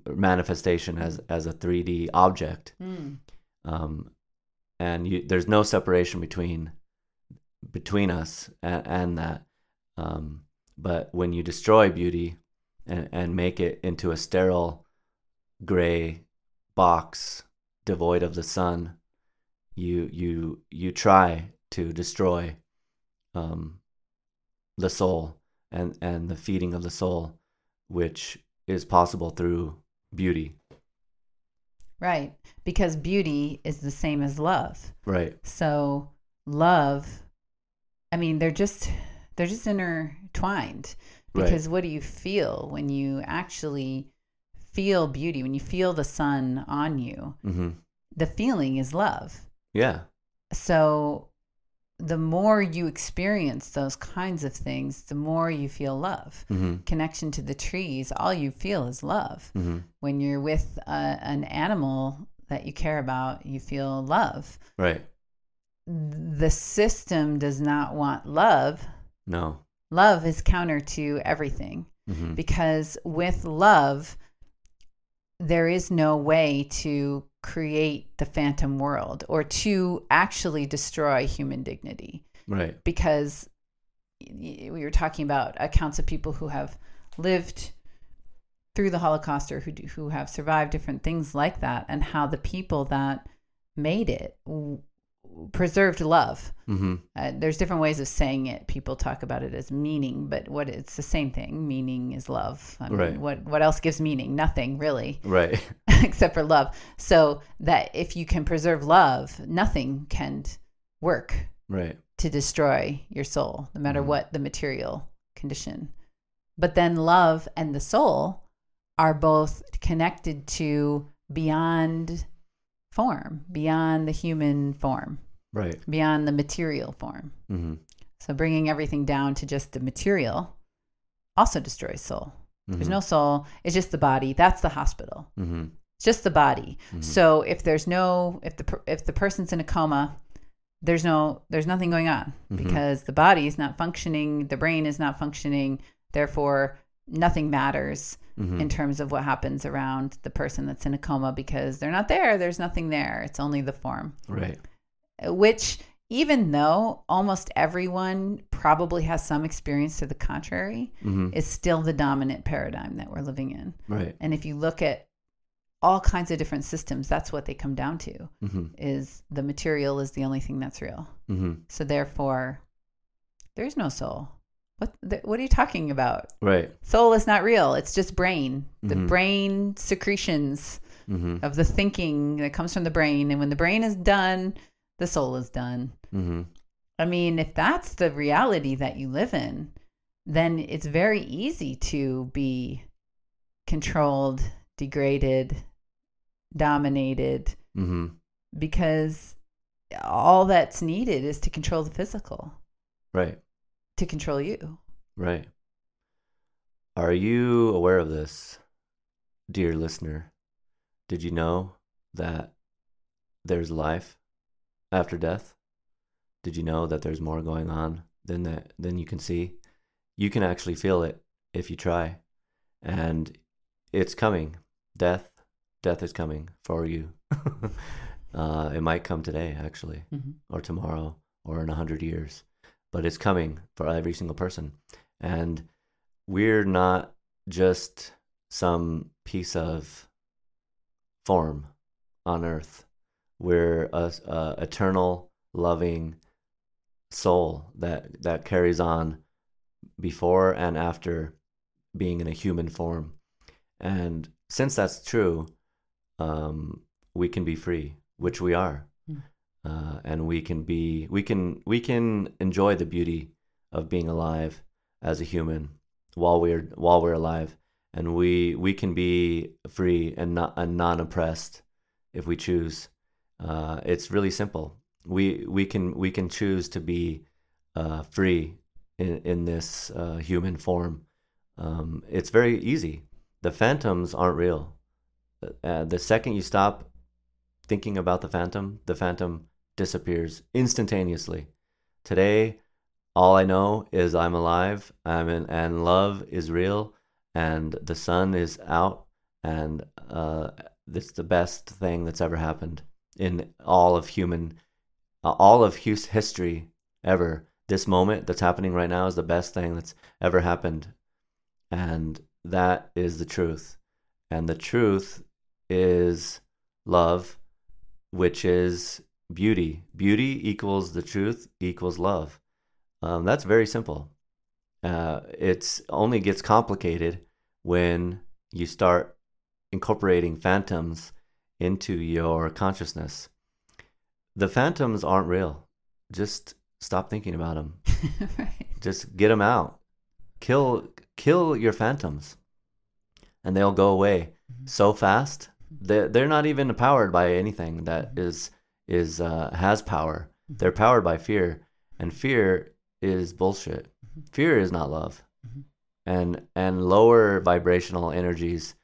S1: manifestation as as a 3D object
S2: Mm.
S1: um, and you, there's no separation between between us and, and that um, but when you destroy beauty and, and make it into a sterile gray box devoid of the sun you you you try to destroy um, the soul and and the feeding of the soul which is possible through beauty
S2: Right. Because beauty is the same as love.
S1: right
S2: So love, I mean, they're just they're just intertwined.
S1: Right.
S2: Because what do you feel when you actually feel beauty? When you feel the sun on you,
S1: hmm
S2: the feeling is love.
S1: yeah
S2: So the more you experience those kinds of things, the more you feel love.
S1: hmm
S2: Connection to the trees, all you feel is love.
S1: hmm
S2: When you're with a, an animal that you care about, you feel love.
S1: right
S2: The system does not want love.
S1: no
S2: Love is counter to everything
S1: hmm
S2: because with love, there is no way to create the phantom world or to actually destroy human dignity
S1: right.
S2: because we were talking about accounts of people who have lived through the Holocaust or who do, who have survived different things like that, and how the people that made it preserved love.
S1: hmm
S2: Uh, there's different ways of saying it. People talk about it as meaning, but what it's the same thing. Meaning is love. I mean,
S1: Right.
S2: What what else gives meaning? Nothing really,
S1: right
S2: except for love. So that if you can preserve love, nothing can work
S1: right
S2: to destroy your soul, no matter
S1: Mhm.
S2: what the material condition. But then love and the soul are both connected to beyond form, beyond the human form,
S1: right
S2: beyond the material form.
S1: hmm
S2: So bringing everything down to just the material also destroys soul. There's no soul, it's just the body. That's the hospital.
S1: hmm
S2: It's just the body.
S1: Mhm.
S2: So if there's no if the if the person's in a coma, there's no there's nothing going on
S1: Mhm.
S2: because the body is not functioning, the brain is not functioning, therefore nothing matters
S1: hmm
S2: in terms of what happens around the person that's in a coma because they're not there, there's nothing there. It's only the form.
S1: right
S2: Which even though almost everyone probably has some experience to the contrary,
S1: hmm
S2: is still the dominant paradigm that we're living in.
S1: right
S2: And if you look at all kinds of different systems, that's what they come down to
S1: hmm
S2: is the material is the only thing that's real.
S1: hmm
S2: So therefore, there's no soul. What what are you talking about?
S1: right
S2: Soul is not real. It's just brain. The
S1: Mhm.
S2: brain secretions
S1: hmm
S2: of the thinking that comes from the brain and when the brain is done, the soul is done.
S1: hmm
S2: I mean, if that's the reality that you live in, then it's very easy to be controlled, degraded, dominated,
S1: hmm
S2: because all that's needed is to control the physical,
S1: right.
S2: To control you.
S1: right. Are you aware of this dear listener? Did you know that there's life after death? Did you know that there's more going on than that than you can see? You can actually feel it if you try. And it's coming. Death death is coming for you. Uh, it might come today actually
S2: Mhm.
S1: or tomorrow or in a hundred years but it's coming for every single person. And we're not just some piece of form on earth we're a, a eternal loving soul that that carries on before and after being in a human form and since that's true um, we can be free, which we are,
S2: Mm.
S1: uh, and we can be we can we can enjoy the beauty of being alive as a human while we're while we're alive, and we we can be free and not and non oppressed if we choose. Uh, it's really simple. We we can we can choose to be uh, free in in this uh, human form. Um, it's very easy. The phantoms aren't real. Uh, the second you stop thinking about the phantom, the phantom disappears instantaneously. Today, all I know is I'm alive. I'm in, and love is real, and the sun is out, and uh, it's the best thing that's ever happened in all of human, uh, all of history ever. This moment that's happening right now is the best thing that's ever happened, and that is the truth. And the truth is love, which is beauty. Beauty equals the truth equals love. Um, that's very simple. Uh, it's only gets complicated when you start incorporating phantoms into your consciousness. The phantoms aren't real. Just stop thinking about them.
S2: right.
S1: Just get them out. Kill kill your phantoms, and they'll go away mm-hmm. so fast. Mm-hmm. They they're not even powered by anything that mm-hmm. is is uh, has power. They're powered by fear, and fear is bullshit. Fear is not love,
S2: Mhm.
S1: and and lower vibrational energies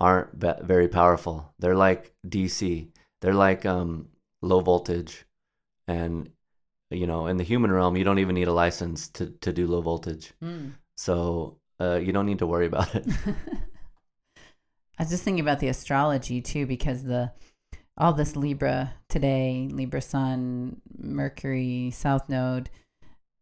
S1: aren't be- very powerful. They're like DC. They're like um, low voltage, and you know, in the human realm, you don't even need a license to to do low voltage.
S2: Mm.
S1: So uh, you don't need to worry about it.
S2: I was just thinking about the astrology too, because the all this Libra today, Libra Sun, Mercury, South Node,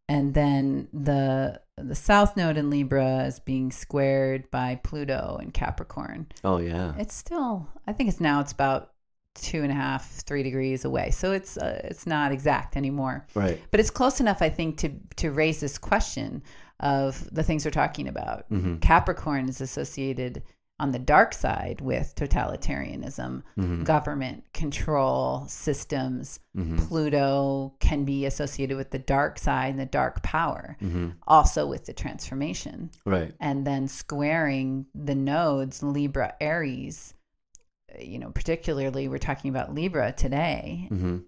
S2: and then the the South Node in Libra is being squared by Pluto in Capricorn.
S1: Oh yeah.
S2: It's still, I think it's now it's about two and a half, three degrees away, so it's uh, it's not exact anymore,
S1: Right.
S2: but it's close enough, I think, to to raise this question of the things we're talking about.
S1: hmm
S2: Capricorn is associated on the dark side with totalitarianism,
S1: hmm
S2: government control systems.
S1: hmm
S2: Pluto can be associated with the dark side and the dark power,
S1: hmm
S2: also with the transformation.
S1: Right.
S2: And then squaring the nodes, Libra, Aries, you know, particularly we're talking about Libra today.
S1: hmm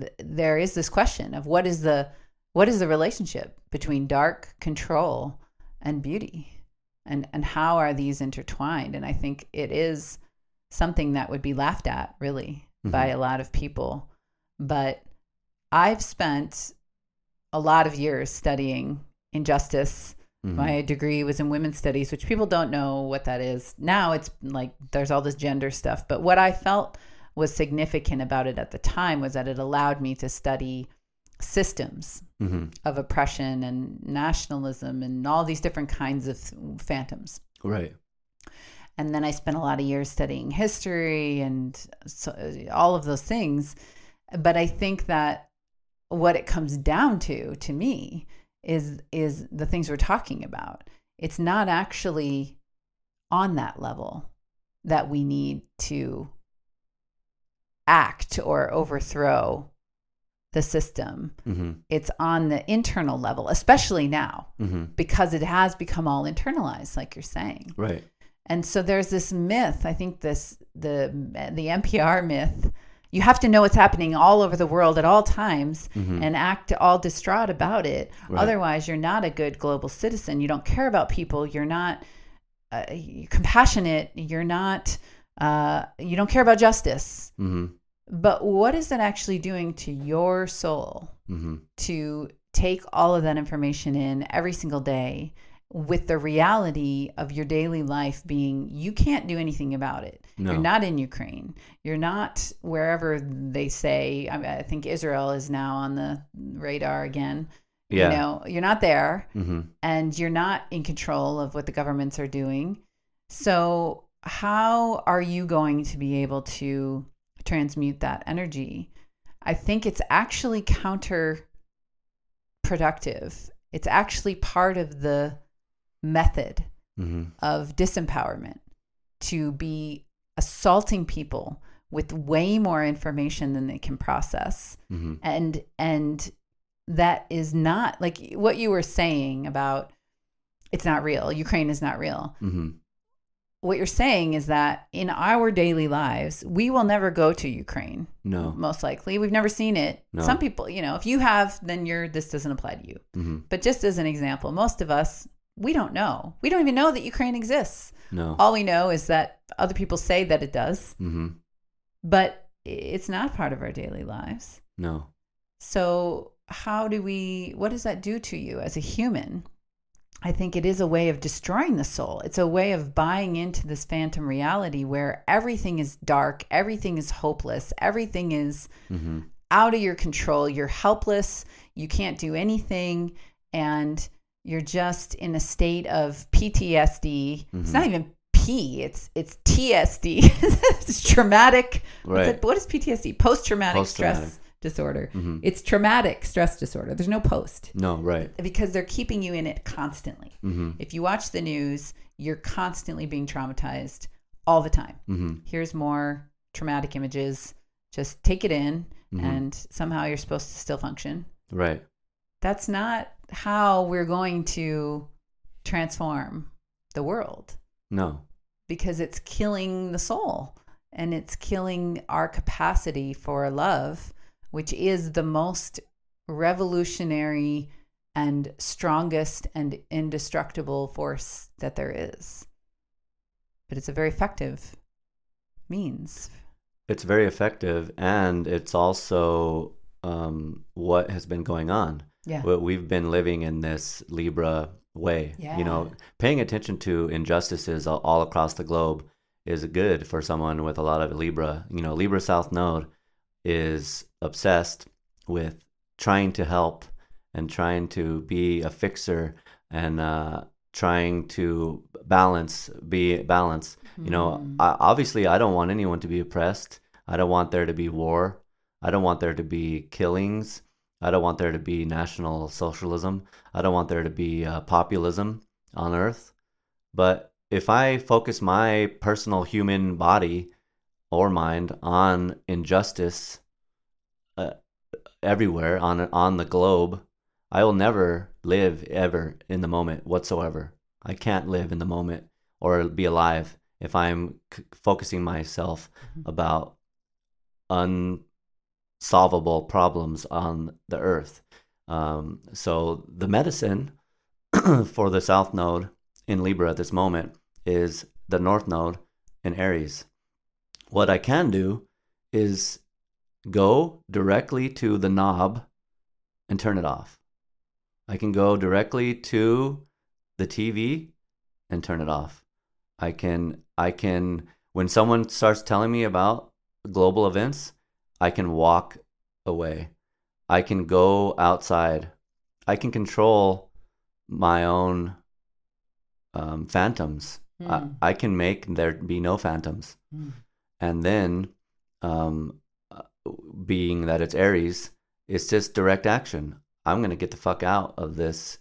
S2: Th- There is this question of what is the what is the relationship between dark control and beauty? And and how are these intertwined? And i think it is something that would be laughed at really by a lot of people. But i've spent a lot of years studying injustice.
S1: Hmm
S2: my degree was in women's studies which people don't know what that is. Now it's like there's all this gender stuff. But what i felt was significant about it at the time was that it allowed me to study systems
S1: hmm
S2: of oppression and nationalism and all these different kinds of phantoms.
S1: Right.
S2: And then I spent a lot of years studying history and so, all of those things. But I think that what it comes down to, to me, is is the things we're talking about. It's not actually on that level that we need to act or overthrow the system
S1: hmm
S2: it's on the internal level, especially now,
S1: hmm
S2: because it has become all internalized, like you're saying.
S1: Right.
S2: And so there's this myth. I think this the the NPR myth. You have to know what's happening all over the world at all times
S1: hmm
S2: and act all distraught about it.
S1: Right.
S2: Otherwise, you're not a good global citizen. You don't care about people. You're not uh, compassionate. You're not. Uh, you don't care about justice.
S1: hmm
S2: But what is it actually doing to your soul?
S1: hmm
S2: to take all of that information in every single day with the reality of your daily life being you can't do anything about it.
S1: No.
S2: You're not in Ukraine. You're not wherever they say. I, mean, I think Israel is now on the radar again.
S1: Yeah.
S2: You know, you're not there
S1: hmm
S2: and you're not in control of what the governments are doing. So, how are you going to be able to transmute that energy? I think it's actually counterproductive. It's actually part of the method
S1: hmm
S2: of disempowerment to be assaulting people with way more information than they can process
S1: hmm
S2: and and that is not like what you were saying about it's not real ukraine is not real
S1: hmm
S2: what you're saying is that in our daily lives we will never go to ukraine
S1: No.
S2: most likely we've never seen it
S1: No.
S2: some people you know if you have then you're this doesn't apply to you
S1: hmm
S2: but just as an example most of us we don't know we don't even know that ukraine exists
S1: No.
S2: all we know is that other people say that it does
S1: hmm
S2: but it's not part of our daily lives
S1: No.
S2: So, how do we, what does that do to you as a human? I think it is a way of destroying the soul. It's a way of buying into this phantom reality where everything is dark, everything is hopeless, everything is
S1: hmm
S2: out of your control. You're helpless, you can't do anything, and you're just in a state of PTSD. It's
S1: Mhm.
S2: not even P, it's it's TSD. it's traumatic.
S1: Right.
S2: it, what is PTSD?
S1: Post-traumatic.
S2: stress disorder.
S1: hmm
S2: It's traumatic stress disorder. There's no post
S1: No. Right.
S2: because they're keeping you in it constantly.
S1: hmm
S2: If you watch the news, you're constantly being traumatized all the time.
S1: hmm
S2: Here's more traumatic images. Just take it in,
S1: Mhm.
S2: and somehow you're supposed to still function.
S1: Right.
S2: That's not how we're going to transform the world
S1: No.
S2: because it's killing the soul and it's killing our capacity for love, which is the most revolutionary and strongest and indestructible force that there is. But it's a very effective means.
S1: It's very effective, and it's also um, what has been going on.
S2: Yeah.
S1: Well, We've been living in this Libra way. Yeah. You know, paying attention to injustices all, all across the globe is good for someone with a lot of Libra. You know, Libra South Node is obsessed with trying to help and trying to be a fixer and uh, trying to balance, be balance. You know,
S2: Mm.
S1: I, obviously, I don't want anyone to be oppressed. I don't want there to be war. I don't want there to be killings. I don't want there to be national socialism. I don't want there to be uh, populism on earth. But if I focus my personal human body or mind on injustice everywhere on on the globe, I will never live ever in the moment whatsoever. I can't live in the moment or be alive if I'm c- focusing myself
S2: Mhm.
S1: about unsolvable problems on the earth. Um, so the medicine for the South Node in Libra at this moment is the North Node in Aries. What I can do is go directly to the knob and turn it off. I can go directly to the TV and turn it off. I can I can when someone starts telling me about global events, I can walk away. I can go outside. I can control my own um, phantoms.
S2: Mm.
S1: I, I can make there be no phantoms.
S2: Mm.
S1: And then, um, being that it's Aries, it's just direct action. I'm going to get the fuck out of this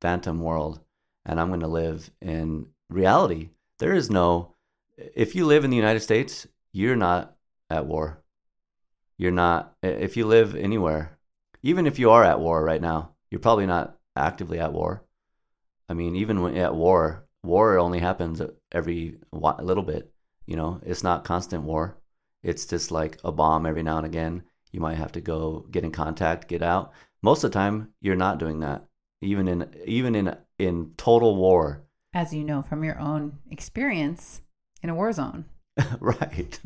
S1: phantom world and I'm going to live in reality. There is no, if you live in the United States, you're not at war. You're not, if you live anywhere, even if you are at war right now, you're probably not actively at war. I mean, even when at war, war only happens every little bit. You know, it's not constant war. It's just like a bomb every now and again. You might have to go get in contact, get out. Most of the time, you're not doing that. Even in even in in total war,
S2: As you know from your own experience in a war zone.
S1: right?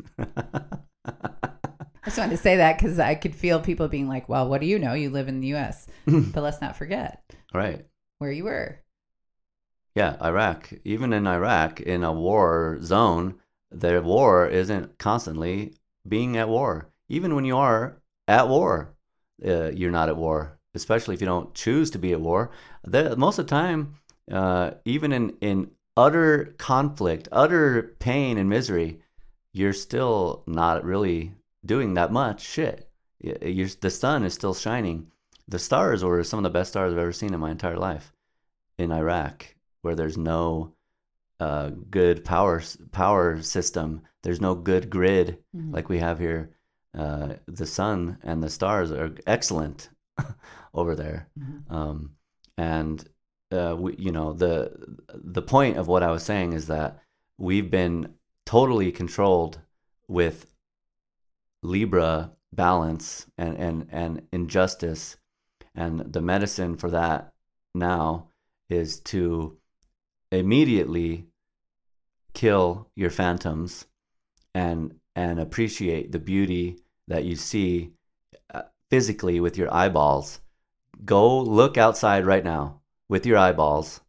S2: I just wanted to say that because I could feel people being like, well, what do you know? You live in the US. But let's not forget
S1: right.
S2: where you were.
S1: Yeah, Iraq. Even in Iraq, in a war zone, the war isn't constantly being at war. Even when you are at war, uh, you're not at war. Especially if you don't choose to be at war. The, most of the time, uh, even in in utter conflict, utter pain and misery, you're still not really doing that much shit. You're, the sun is still shining. The stars were some of the best stars I've ever seen in my entire life in Iraq where there's no uh, good power power system. There's no good grid
S2: Mhm.
S1: like we have here. Uh, the sun and the stars are excellent over there,
S2: Mhm.
S1: um, and uh, we, you know the the point of what I was saying is that we've been totally controlled with Libra balance and and and injustice, and the medicine for that now is to immediately kill your phantoms and and appreciate the beauty that you see uh, physically with your eyeballs. Go look outside right now with your eyeballs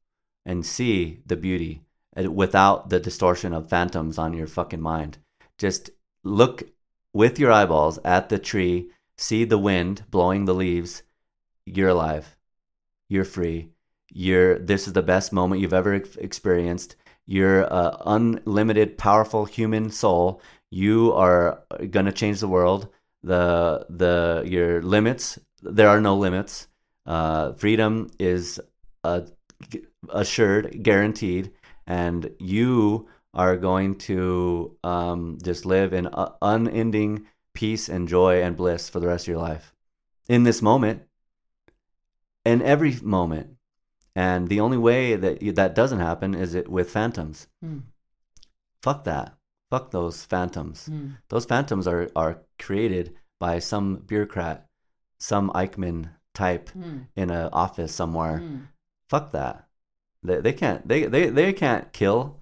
S1: and see the beauty uh, without the distortion of phantoms on your fucking mind. Just look with your eyeballs at the tree see the wind blowing the leaves. You're alive. You're free you're this is the best moment you've ever experienced. You're a unlimited powerful human soul. You are going to change the world. The the your limits there are no limits. Uh, freedom is uh, assured guaranteed and you are going to um, just live in unending peace and joy and bliss for the rest of your life. In this moment in every moment and the only way that that doesn't happen is it with phantoms
S2: Mm.
S1: fuck that fuck those phantoms
S2: Mm.
S1: those phantoms are are created by some bureaucrat some eichmann type
S2: Mm.
S1: in an office somewhere
S2: Mm.
S1: fuck that they, they can't they, they they can't kill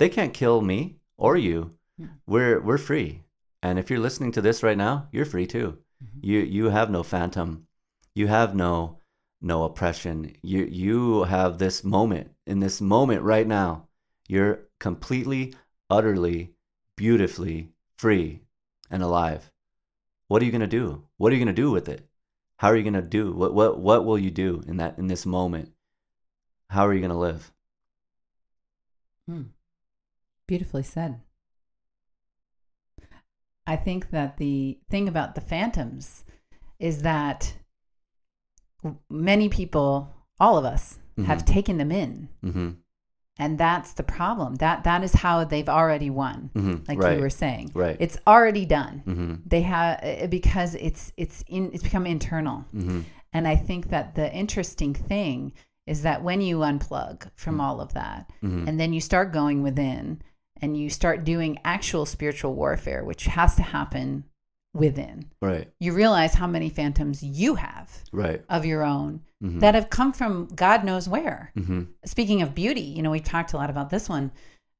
S1: they can't kill me or you
S2: Yeah.
S1: we're we're free and if you're listening to this right now you're free too
S2: Mhm.
S1: you you have no phantom you have no no oppression. You you have this moment in this moment right now you're completely utterly beautifully free and alive. What are you going to do? What are you going to do with it? How are you going to do? What what what will you do in that in this moment? How are you going to live?
S2: Mm. Beautifully said. I think that the thing about the phantoms is that many people, all of us, have
S1: Mhm.
S2: taken them in.
S1: mm-hmm.
S2: And that's the problem. That that is how they've already won.
S1: Mm-hmm.
S2: Like
S1: right
S2: you were saying.
S1: right
S2: It's already done.
S1: mm-hmm.
S2: They have because it's it's in it's become internal.
S1: Mm-hmm.
S2: And I think that the interesting thing is that when you unplug from all of that,
S1: Mm-hmm.
S2: and then you start going within and you start doing actual spiritual warfare, which has to happen within,
S1: right
S2: you realize how many phantoms you have
S1: right
S2: of your own
S1: mm-hmm.
S2: that have come from God knows where.
S1: mm-hmm.
S2: Speaking of beauty, you know, we talked a lot about this one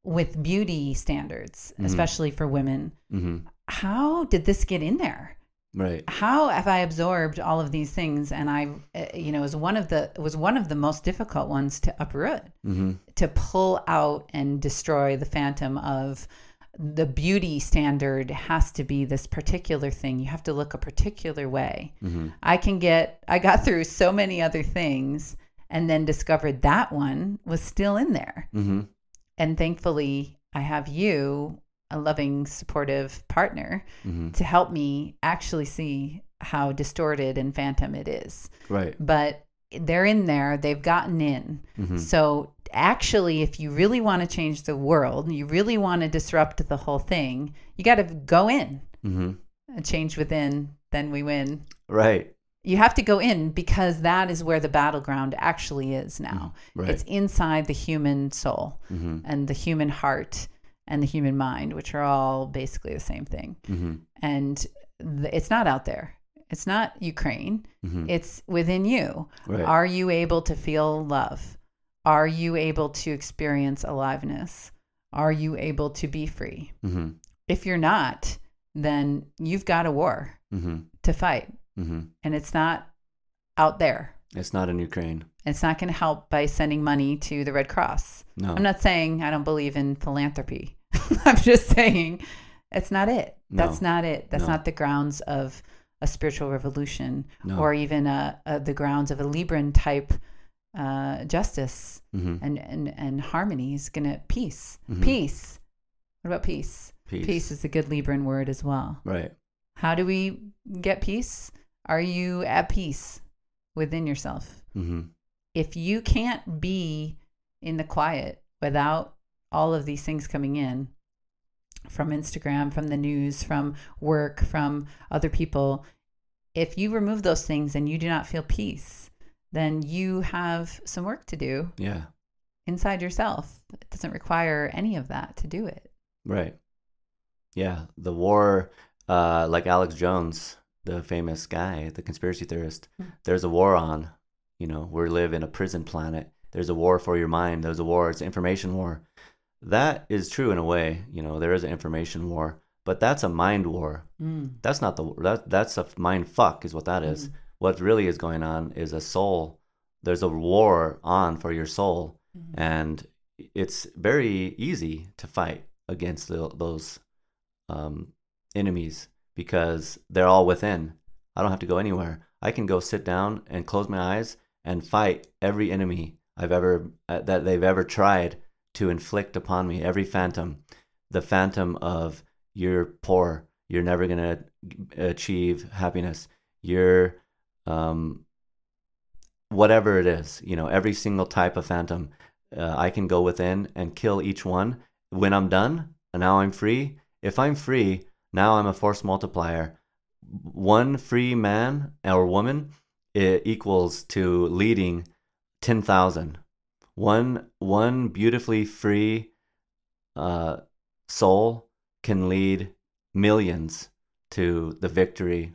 S2: with beauty standards,
S1: Mhm.
S2: especially for women.
S1: Mm-hmm.
S2: How did this get in there?
S1: right
S2: how have I absorbed all of these things? And I, uh, you know, was one of the was one of the most difficult ones to uproot,
S1: mm-hmm.
S2: to pull out and destroy the phantom of the beauty standard has to be this particular thing. You have to look a particular way.
S1: Mm-hmm.
S2: I can get. I got through so many other things, and then discovered that one was still in there.
S1: Mm-hmm.
S2: And thankfully, I have you, a loving, supportive partner
S1: Mm-hmm.
S2: to help me actually see how distorted and phantom it is.
S1: right
S2: But they're in there, they've gotten in.
S1: mm-hmm.
S2: So, actually, if you really want to change the world, you really want to disrupt the whole thing, you got to go in
S1: Mm-hmm.
S2: and change within, then we win.
S1: right
S2: You have to go in because that is where the battleground actually is now.
S1: right
S2: It's inside the human soul
S1: mm-hmm.
S2: and the human heart and the human mind, which are all basically the same thing
S1: Mm-hmm.
S2: and th- it's not out there. It's not Ukraine.
S1: Mm-hmm.
S2: It's within you.
S1: right
S2: Are you able to feel love? Are you able to experience aliveness? Are you able to be free?
S1: mm-hmm.
S2: If you're not, then you've got a war
S1: Mm-hmm.
S2: to fight,
S1: Mm-hmm.
S2: and it's not out there.
S1: it's not in ukraine
S2: It's not going to help by sending money to the Red Cross.
S1: no
S2: I'm not saying I don't believe in philanthropy. I'm just saying it's not it.
S1: No.
S2: That's not it. That's
S1: No.
S2: not the grounds of a spiritual revolution
S1: no
S2: or even a, a, the grounds of a Libran type uh, justice
S1: mm-hmm.
S2: and, and, and harmony is going to peace.
S1: Mhm.
S2: Peace. What about peace?
S1: peace.
S2: Peace is a good Libran word as well.
S1: right
S2: How do we get peace? Are you at peace within yourself?
S1: mm-hmm.
S2: if you can't be in the quiet without all of these things coming in from Instagram, from the news, from work, from other people, if you remove those things and you do not feel peace, then you have some work to do
S1: Yeah.
S2: inside yourself. It doesn't require any of that to do it.
S1: Right. Yeah. The war, uh, like Alex Jones, the famous guy, the conspiracy theorist,
S2: Mm.
S1: there's a war on. You know, we live in a prison planet. There's a war for your mind. There's a war. It's an information war. That is true in a way. You know, there is an information war, but that's a mind war.
S2: Mm.
S1: That's not the that that's a mind fuck is what that is.
S2: Mhm.
S1: What really is going on is a soul. There's a war on for your soul,
S2: Mhm.
S1: and it's very easy to fight against the, those um, enemies because they're all within. I don't have to go anywhere. I can go sit down and close my eyes and fight every enemy I've ever uh, that they've ever tried to inflict upon me. Every phantom, the phantom of you're poor, you're never gonna achieve happiness. You're um, whatever it is, you know, every single type of phantom, uh, I can go within and kill each one. When I'm done, and now I'm free. If I'm free, now I'm a force multiplier. One free man or woman equals to leading ten thousand. One one beautifully free uh, soul can lead millions to the victory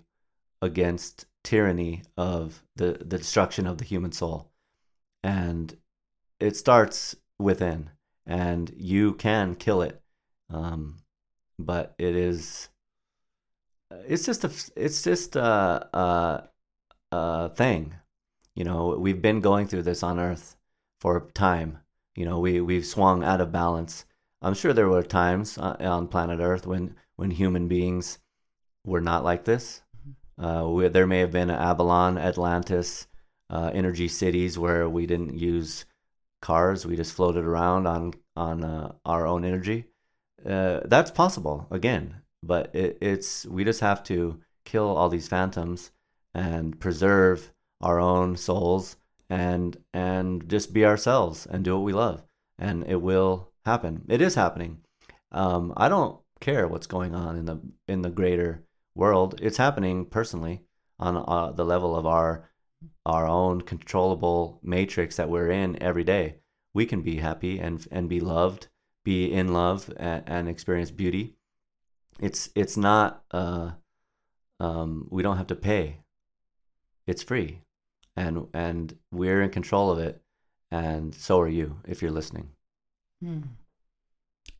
S1: against tyranny of the, the destruction of the human soul. And it starts within, and you can kill it. Um, but it is, it's just a, it's just a, a, a thing. You know, we've been going through this on Earth for time. You know, we, we've swung out of balance. I'm sure there were times uh, on planet Earth when, when human beings were not like this. Uh, we, there may have been Avalon, Atlantis, uh, energy cities where we didn't use cars; we just floated around on on uh, our own energy. Uh, that's possible again, but it, it's we just have to kill all these phantoms and preserve our own souls and and just be ourselves and do what we love, and it will happen. It is happening. Um, I don't care what's going on in the in the greater world. It's happening personally on uh, the level of our our own controllable matrix that we're in every day. We can be happy and and be loved, be in love, and, and experience beauty. It's it's not. Uh, um, we don't have to pay. It's free, and and we're in control of it, and so are you if you're listening.
S2: Hmm.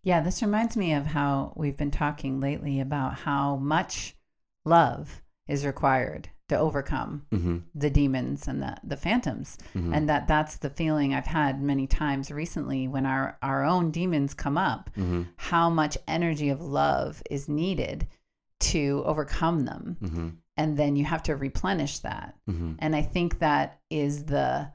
S2: Yeah, this reminds me of how we've been talking lately about how much love is required to overcome
S1: Mm-hmm.
S2: the demons and the, the phantoms
S1: Mm-hmm.
S2: and that that's the feeling i've had many times recently when our our own demons come up
S1: mm-hmm.
S2: how much energy of love is needed to overcome them
S1: Mm-hmm.
S2: And then you have to replenish that
S1: Mm-hmm.
S2: and i think that is the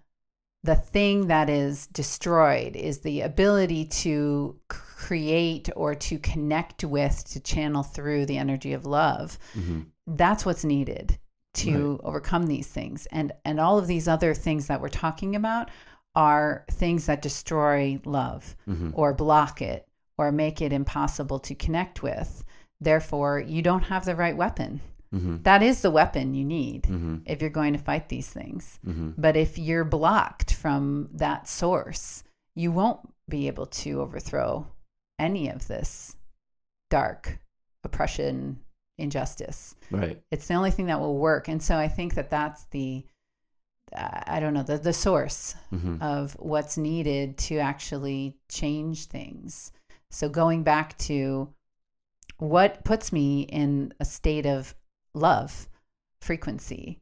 S2: the thing that is destroyed is the ability to create or to connect with to channel through the energy of love
S1: Mm-hmm.
S2: that's what's needed to overcome these things and and all of these other things that we're talking about are things that destroy love
S1: Mm-hmm.
S2: or block it or make it impossible to connect with therefore you don't have the right weapon
S1: Mm-hmm.
S2: that is the weapon you need
S1: Mm-hmm.
S2: if you're going to fight these things
S1: Mm-hmm.
S2: but if you're blocked from that source you won't be able to overthrow any of this dark oppression injustice
S1: Right.
S2: it's the only thing that will work and so i think that that's the i don't know the, the source
S1: Mm-hmm.
S2: of what's needed to actually change things so going back to what puts me in a state of love frequency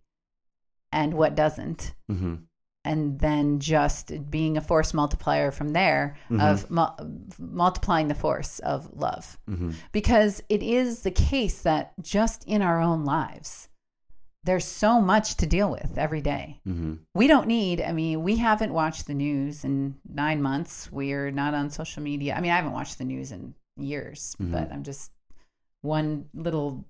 S2: and what doesn't
S1: Mm-hmm.
S2: and then just being a force multiplier from there
S1: Mhm.
S2: of mu- multiplying the force of love
S1: Mm-hmm.
S2: because it is the case that just in our own lives there's so much to deal with every day
S1: Mm-hmm.
S2: we don't need i mean we haven't watched the news in nine months we're not on social media i mean i haven't watched the news in years
S1: Mhm.
S2: but i'm just one little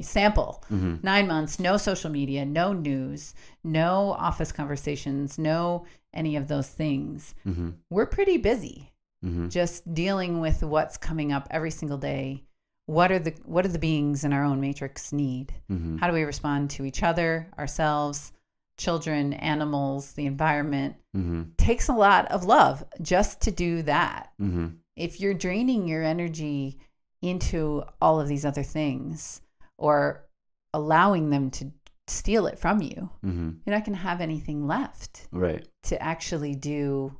S2: sample
S1: Mm-hmm.
S2: nine months no social media no news no office conversations no any of those things
S1: Mm-hmm.
S2: we're pretty busy
S1: Mm-hmm.
S2: just dealing with what's coming up every single day. What are the what do the beings in our own matrix need?
S1: Mm-hmm.
S2: How do we respond to each other, ourselves, children, animals, the environment?
S1: Mm-hmm.
S2: Takes a lot of love just to do that.
S1: Mm-hmm.
S2: If you're draining your energy into all of these other things or allowing them to steal it from you,
S1: Mm-hmm.
S2: you're not going to have anything left
S1: Right.
S2: to actually do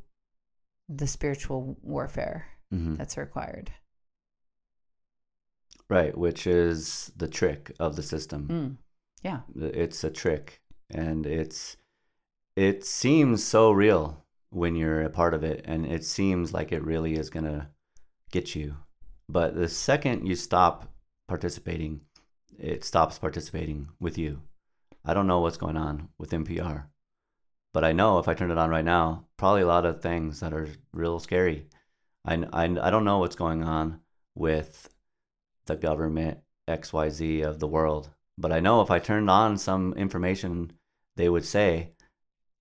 S2: the spiritual warfare
S1: Mm-hmm.
S2: that's required.
S1: Right. Which is the trick of the system.
S2: Mm. Yeah.
S1: It's a trick, and it's it seems so real when you're a part of it, and it seems like it really is gonna get you. But the second you stop participating, it stops participating with you. I don't know what's going on with NPR, but I know if I turn it on right now, probably a lot of things that are real scary. I, I, I don't know what's going on with the government XYZ of the world, but I know if I turned on some information, they would say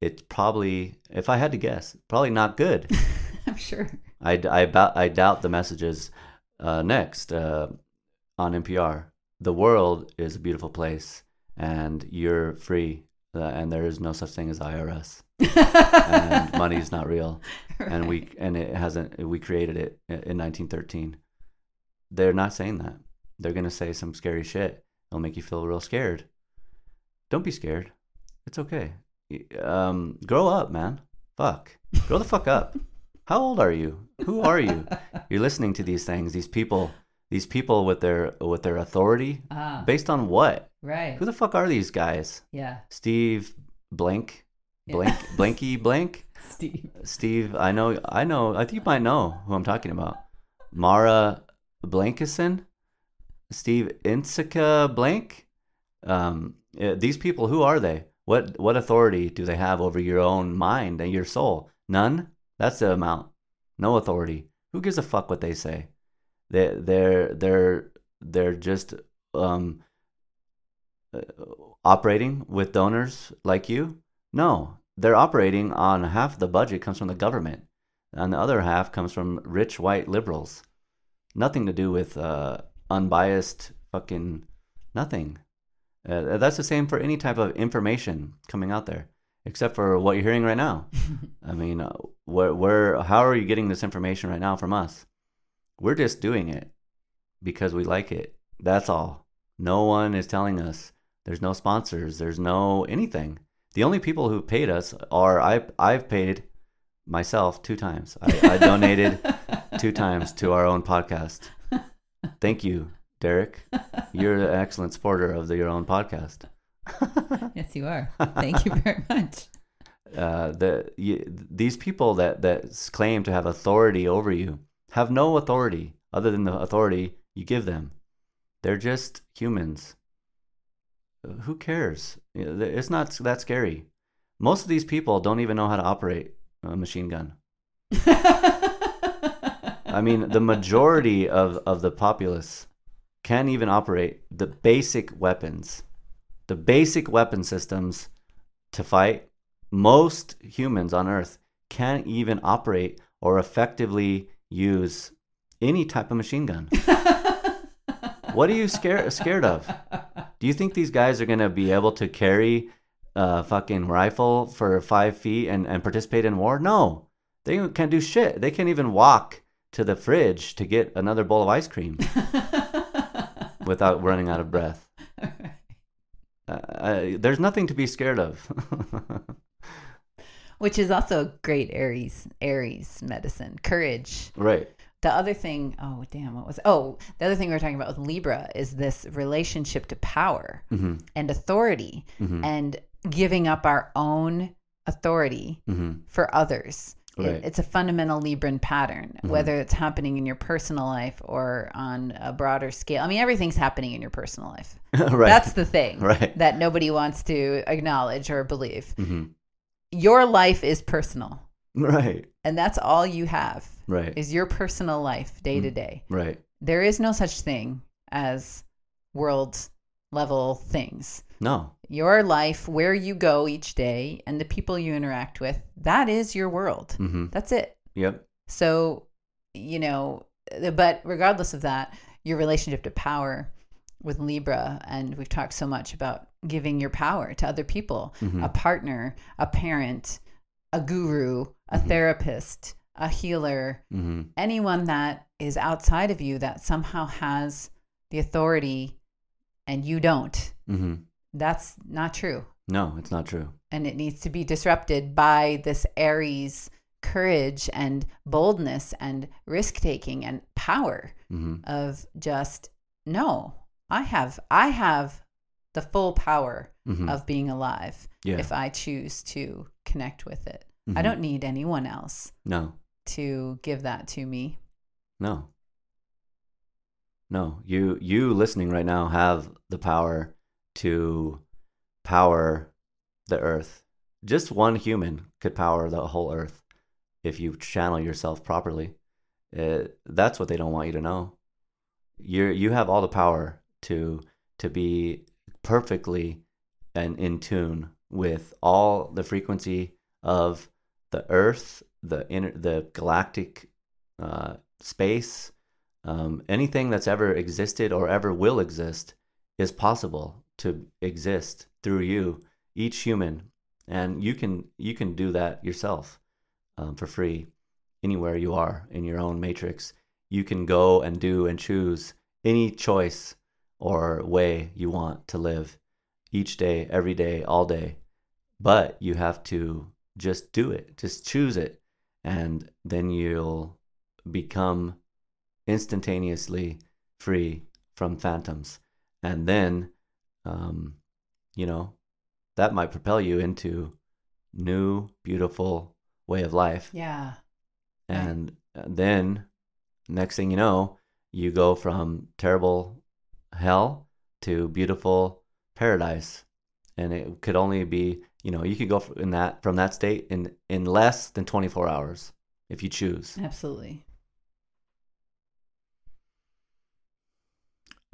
S1: it's probably, if I had to guess, probably not good.
S2: I'm sure.
S1: I, I, about, I doubt the messages uh, next uh, on NPR. The world is a beautiful place and you're free, uh, and there is no such thing as IRS, and money is not real, and we and it hasn't. We created it in 1913. They're not saying that. They're gonna say some scary shit. It'll make you feel real scared. Don't be scared. It's okay. Um, grow up, man. Fuck. Grow the fuck up. How old are you? Who are you? You're listening to these things. These people. These people with their with their authority.
S2: ah,
S1: Based on what?
S2: right.
S1: Who the fuck are these guys?
S2: yeah.
S1: Steve Blank,
S2: Yeah.
S1: Blank, Blanky Blank.
S2: Steve.
S1: Steve, I know, I know. I think you might know who I'm talking about. Mara Blankison, Steve Insica Blank. Um, eh, these people, who are they? What what authority do they have over your own mind and your soul? None. That's the amount. No authority. Who gives a fuck what they say? They they're they're they're just um uh, operating with donors like you. No, they're operating on half the budget comes from the government, and the other half comes from rich white liberals. Nothing to do with uh, unbiased fucking nothing. Uh, that's the same for any type of information coming out there, except for what you're hearing right now. I mean, uh, where, where, how are you getting this information right now from us? We're just doing it because we like it. That's all. No one is telling us. There's no sponsors. There's no anything. The only people who paid us are I. I've paid myself two times. I, I donated two times to our own podcast. Thank you, Derek. You're an excellent supporter of the, your own podcast.
S2: Yes, you are. Thank you very much.
S1: uh, the you, these people that that claim to have authority over you have no authority other than the authority you give them. They're just humans. Uh, Who cares? It's not that scary. Most of these people don't even know how to operate a machine gun. I mean, the majority of, of the populace can't even operate the basic weapons, the basic weapon systems to fight. Most humans on Earth can't even operate or effectively use any type of machine gun. what are you scared scared of? Do you think these guys are gonna be able to carry a fucking rifle for five feet and, and participate in war? No, they can't do shit. They can't even walk to the fridge to get another bowl of ice cream without running out of breath. Uh, uh, there's nothing to be scared of.
S2: Which is also a great Aries Aries medicine. Courage.
S1: right.
S2: The other thing, oh damn, what was oh, the other thing we were talking about with Libra is this relationship to power
S1: hmm
S2: and authority
S1: hmm
S2: and giving up our own authority
S1: hmm
S2: for others. It-
S1: Right.
S2: it's a fundamental Libran pattern,
S1: Mhm.
S2: whether it's happening in your personal life or on a broader scale. I mean, everything's happening in your personal life.
S1: right.
S2: That's the thing
S1: right.
S2: that nobody wants to acknowledge or believe. Your life is personal,
S1: Right.
S2: and that's all you have
S1: Right.
S2: is your personal life day
S1: Mm.
S2: to day.
S1: Right.
S2: There is no such thing as world level things.
S1: No.
S2: Your life, where you go each day, and the people you interact with, that is your world.
S1: hmm
S2: That's it.
S1: Yep.
S2: So you know, but regardless of that, your relationship to power with Libra, and we've talked so much about giving your power to other people
S1: Mhm.
S2: a partner, a parent, a guru, a
S1: Mhm.
S2: therapist, a healer,
S1: hmm
S2: anyone that is outside of you that somehow has the authority and you don't.
S1: hmm
S2: That's not true.
S1: No, it's not true.
S2: And it needs to be disrupted by this Aries courage and boldness and risk taking and power
S1: hmm
S2: of just no i have i have the full power
S1: hmm
S2: of being alive
S1: yeah.
S2: if i choose to connect with it i
S1: Mhm.
S2: don't need anyone else
S1: No,
S2: to give that to me
S1: no, no. You you listening right now have the power to power the earth. Just one human could power the whole earth if you channel yourself properly. Uh that's what they don't want you to know. You you have all the power to to be perfectly and in tune with all the frequency of the earth, the inner, the galactic uh, space, um, anything that's ever existed or ever will exist is possible to exist through you, each human, and you can you can do that yourself um, for free anywhere you are in your own matrix. You can go and do and choose any choice or way you want to live each day, every day, all day. But you have to just do it, just choose it, and then you'll become instantaneously free from phantoms. And then, um, you know, that might propel you into new, beautiful way of life.
S2: yeah
S1: And then, next thing you know, you go from terrible hell to beautiful paradise. And it could only be, you know, you could go in that from that state in in less than 24 hours if you choose.
S2: absolutely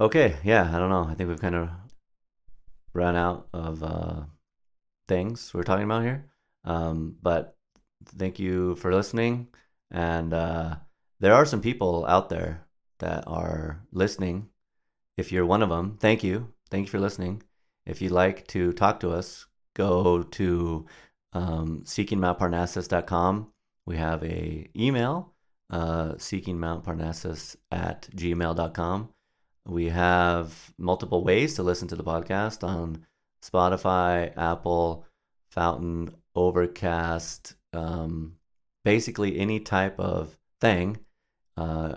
S1: Okay, yeah, I don't know. I think we've kind of run out of uh, things we're talking about here. Um, but thank you for listening. And uh, there are some people out there that are listening. If you're one of them, thank you. Thank you for listening. If you'd like to talk to us, go to um, seekingmountparnassus.com. We have a email, uh, seekingmountparnassus at gmail.com. We have multiple ways to listen to the podcast on Spotify, Apple, Fountain, Overcast, um, basically any type of thing. Uh,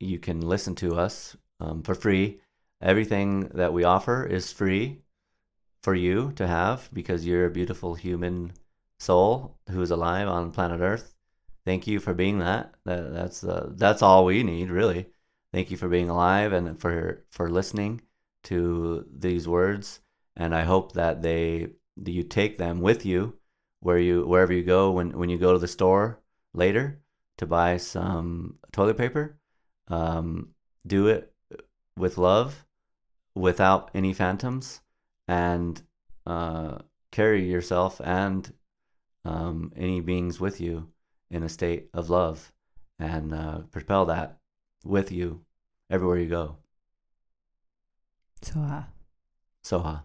S1: you can listen to us um, for free. Everything that we offer is free for you to have because you're a beautiful human soul who is alive on planet Earth. Thank you for being that. that that's uh, that's all we need, really. Thank you for being alive and for for listening to these words. And I hope that they you take them with you where you wherever you go when when you go to the store later to buy some toilet paper. Um, do it with love, without any phantoms, and uh, carry yourself and um, any beings with you in a state of love, and uh, propel that with you everywhere you go.
S2: so uh,
S1: Soha.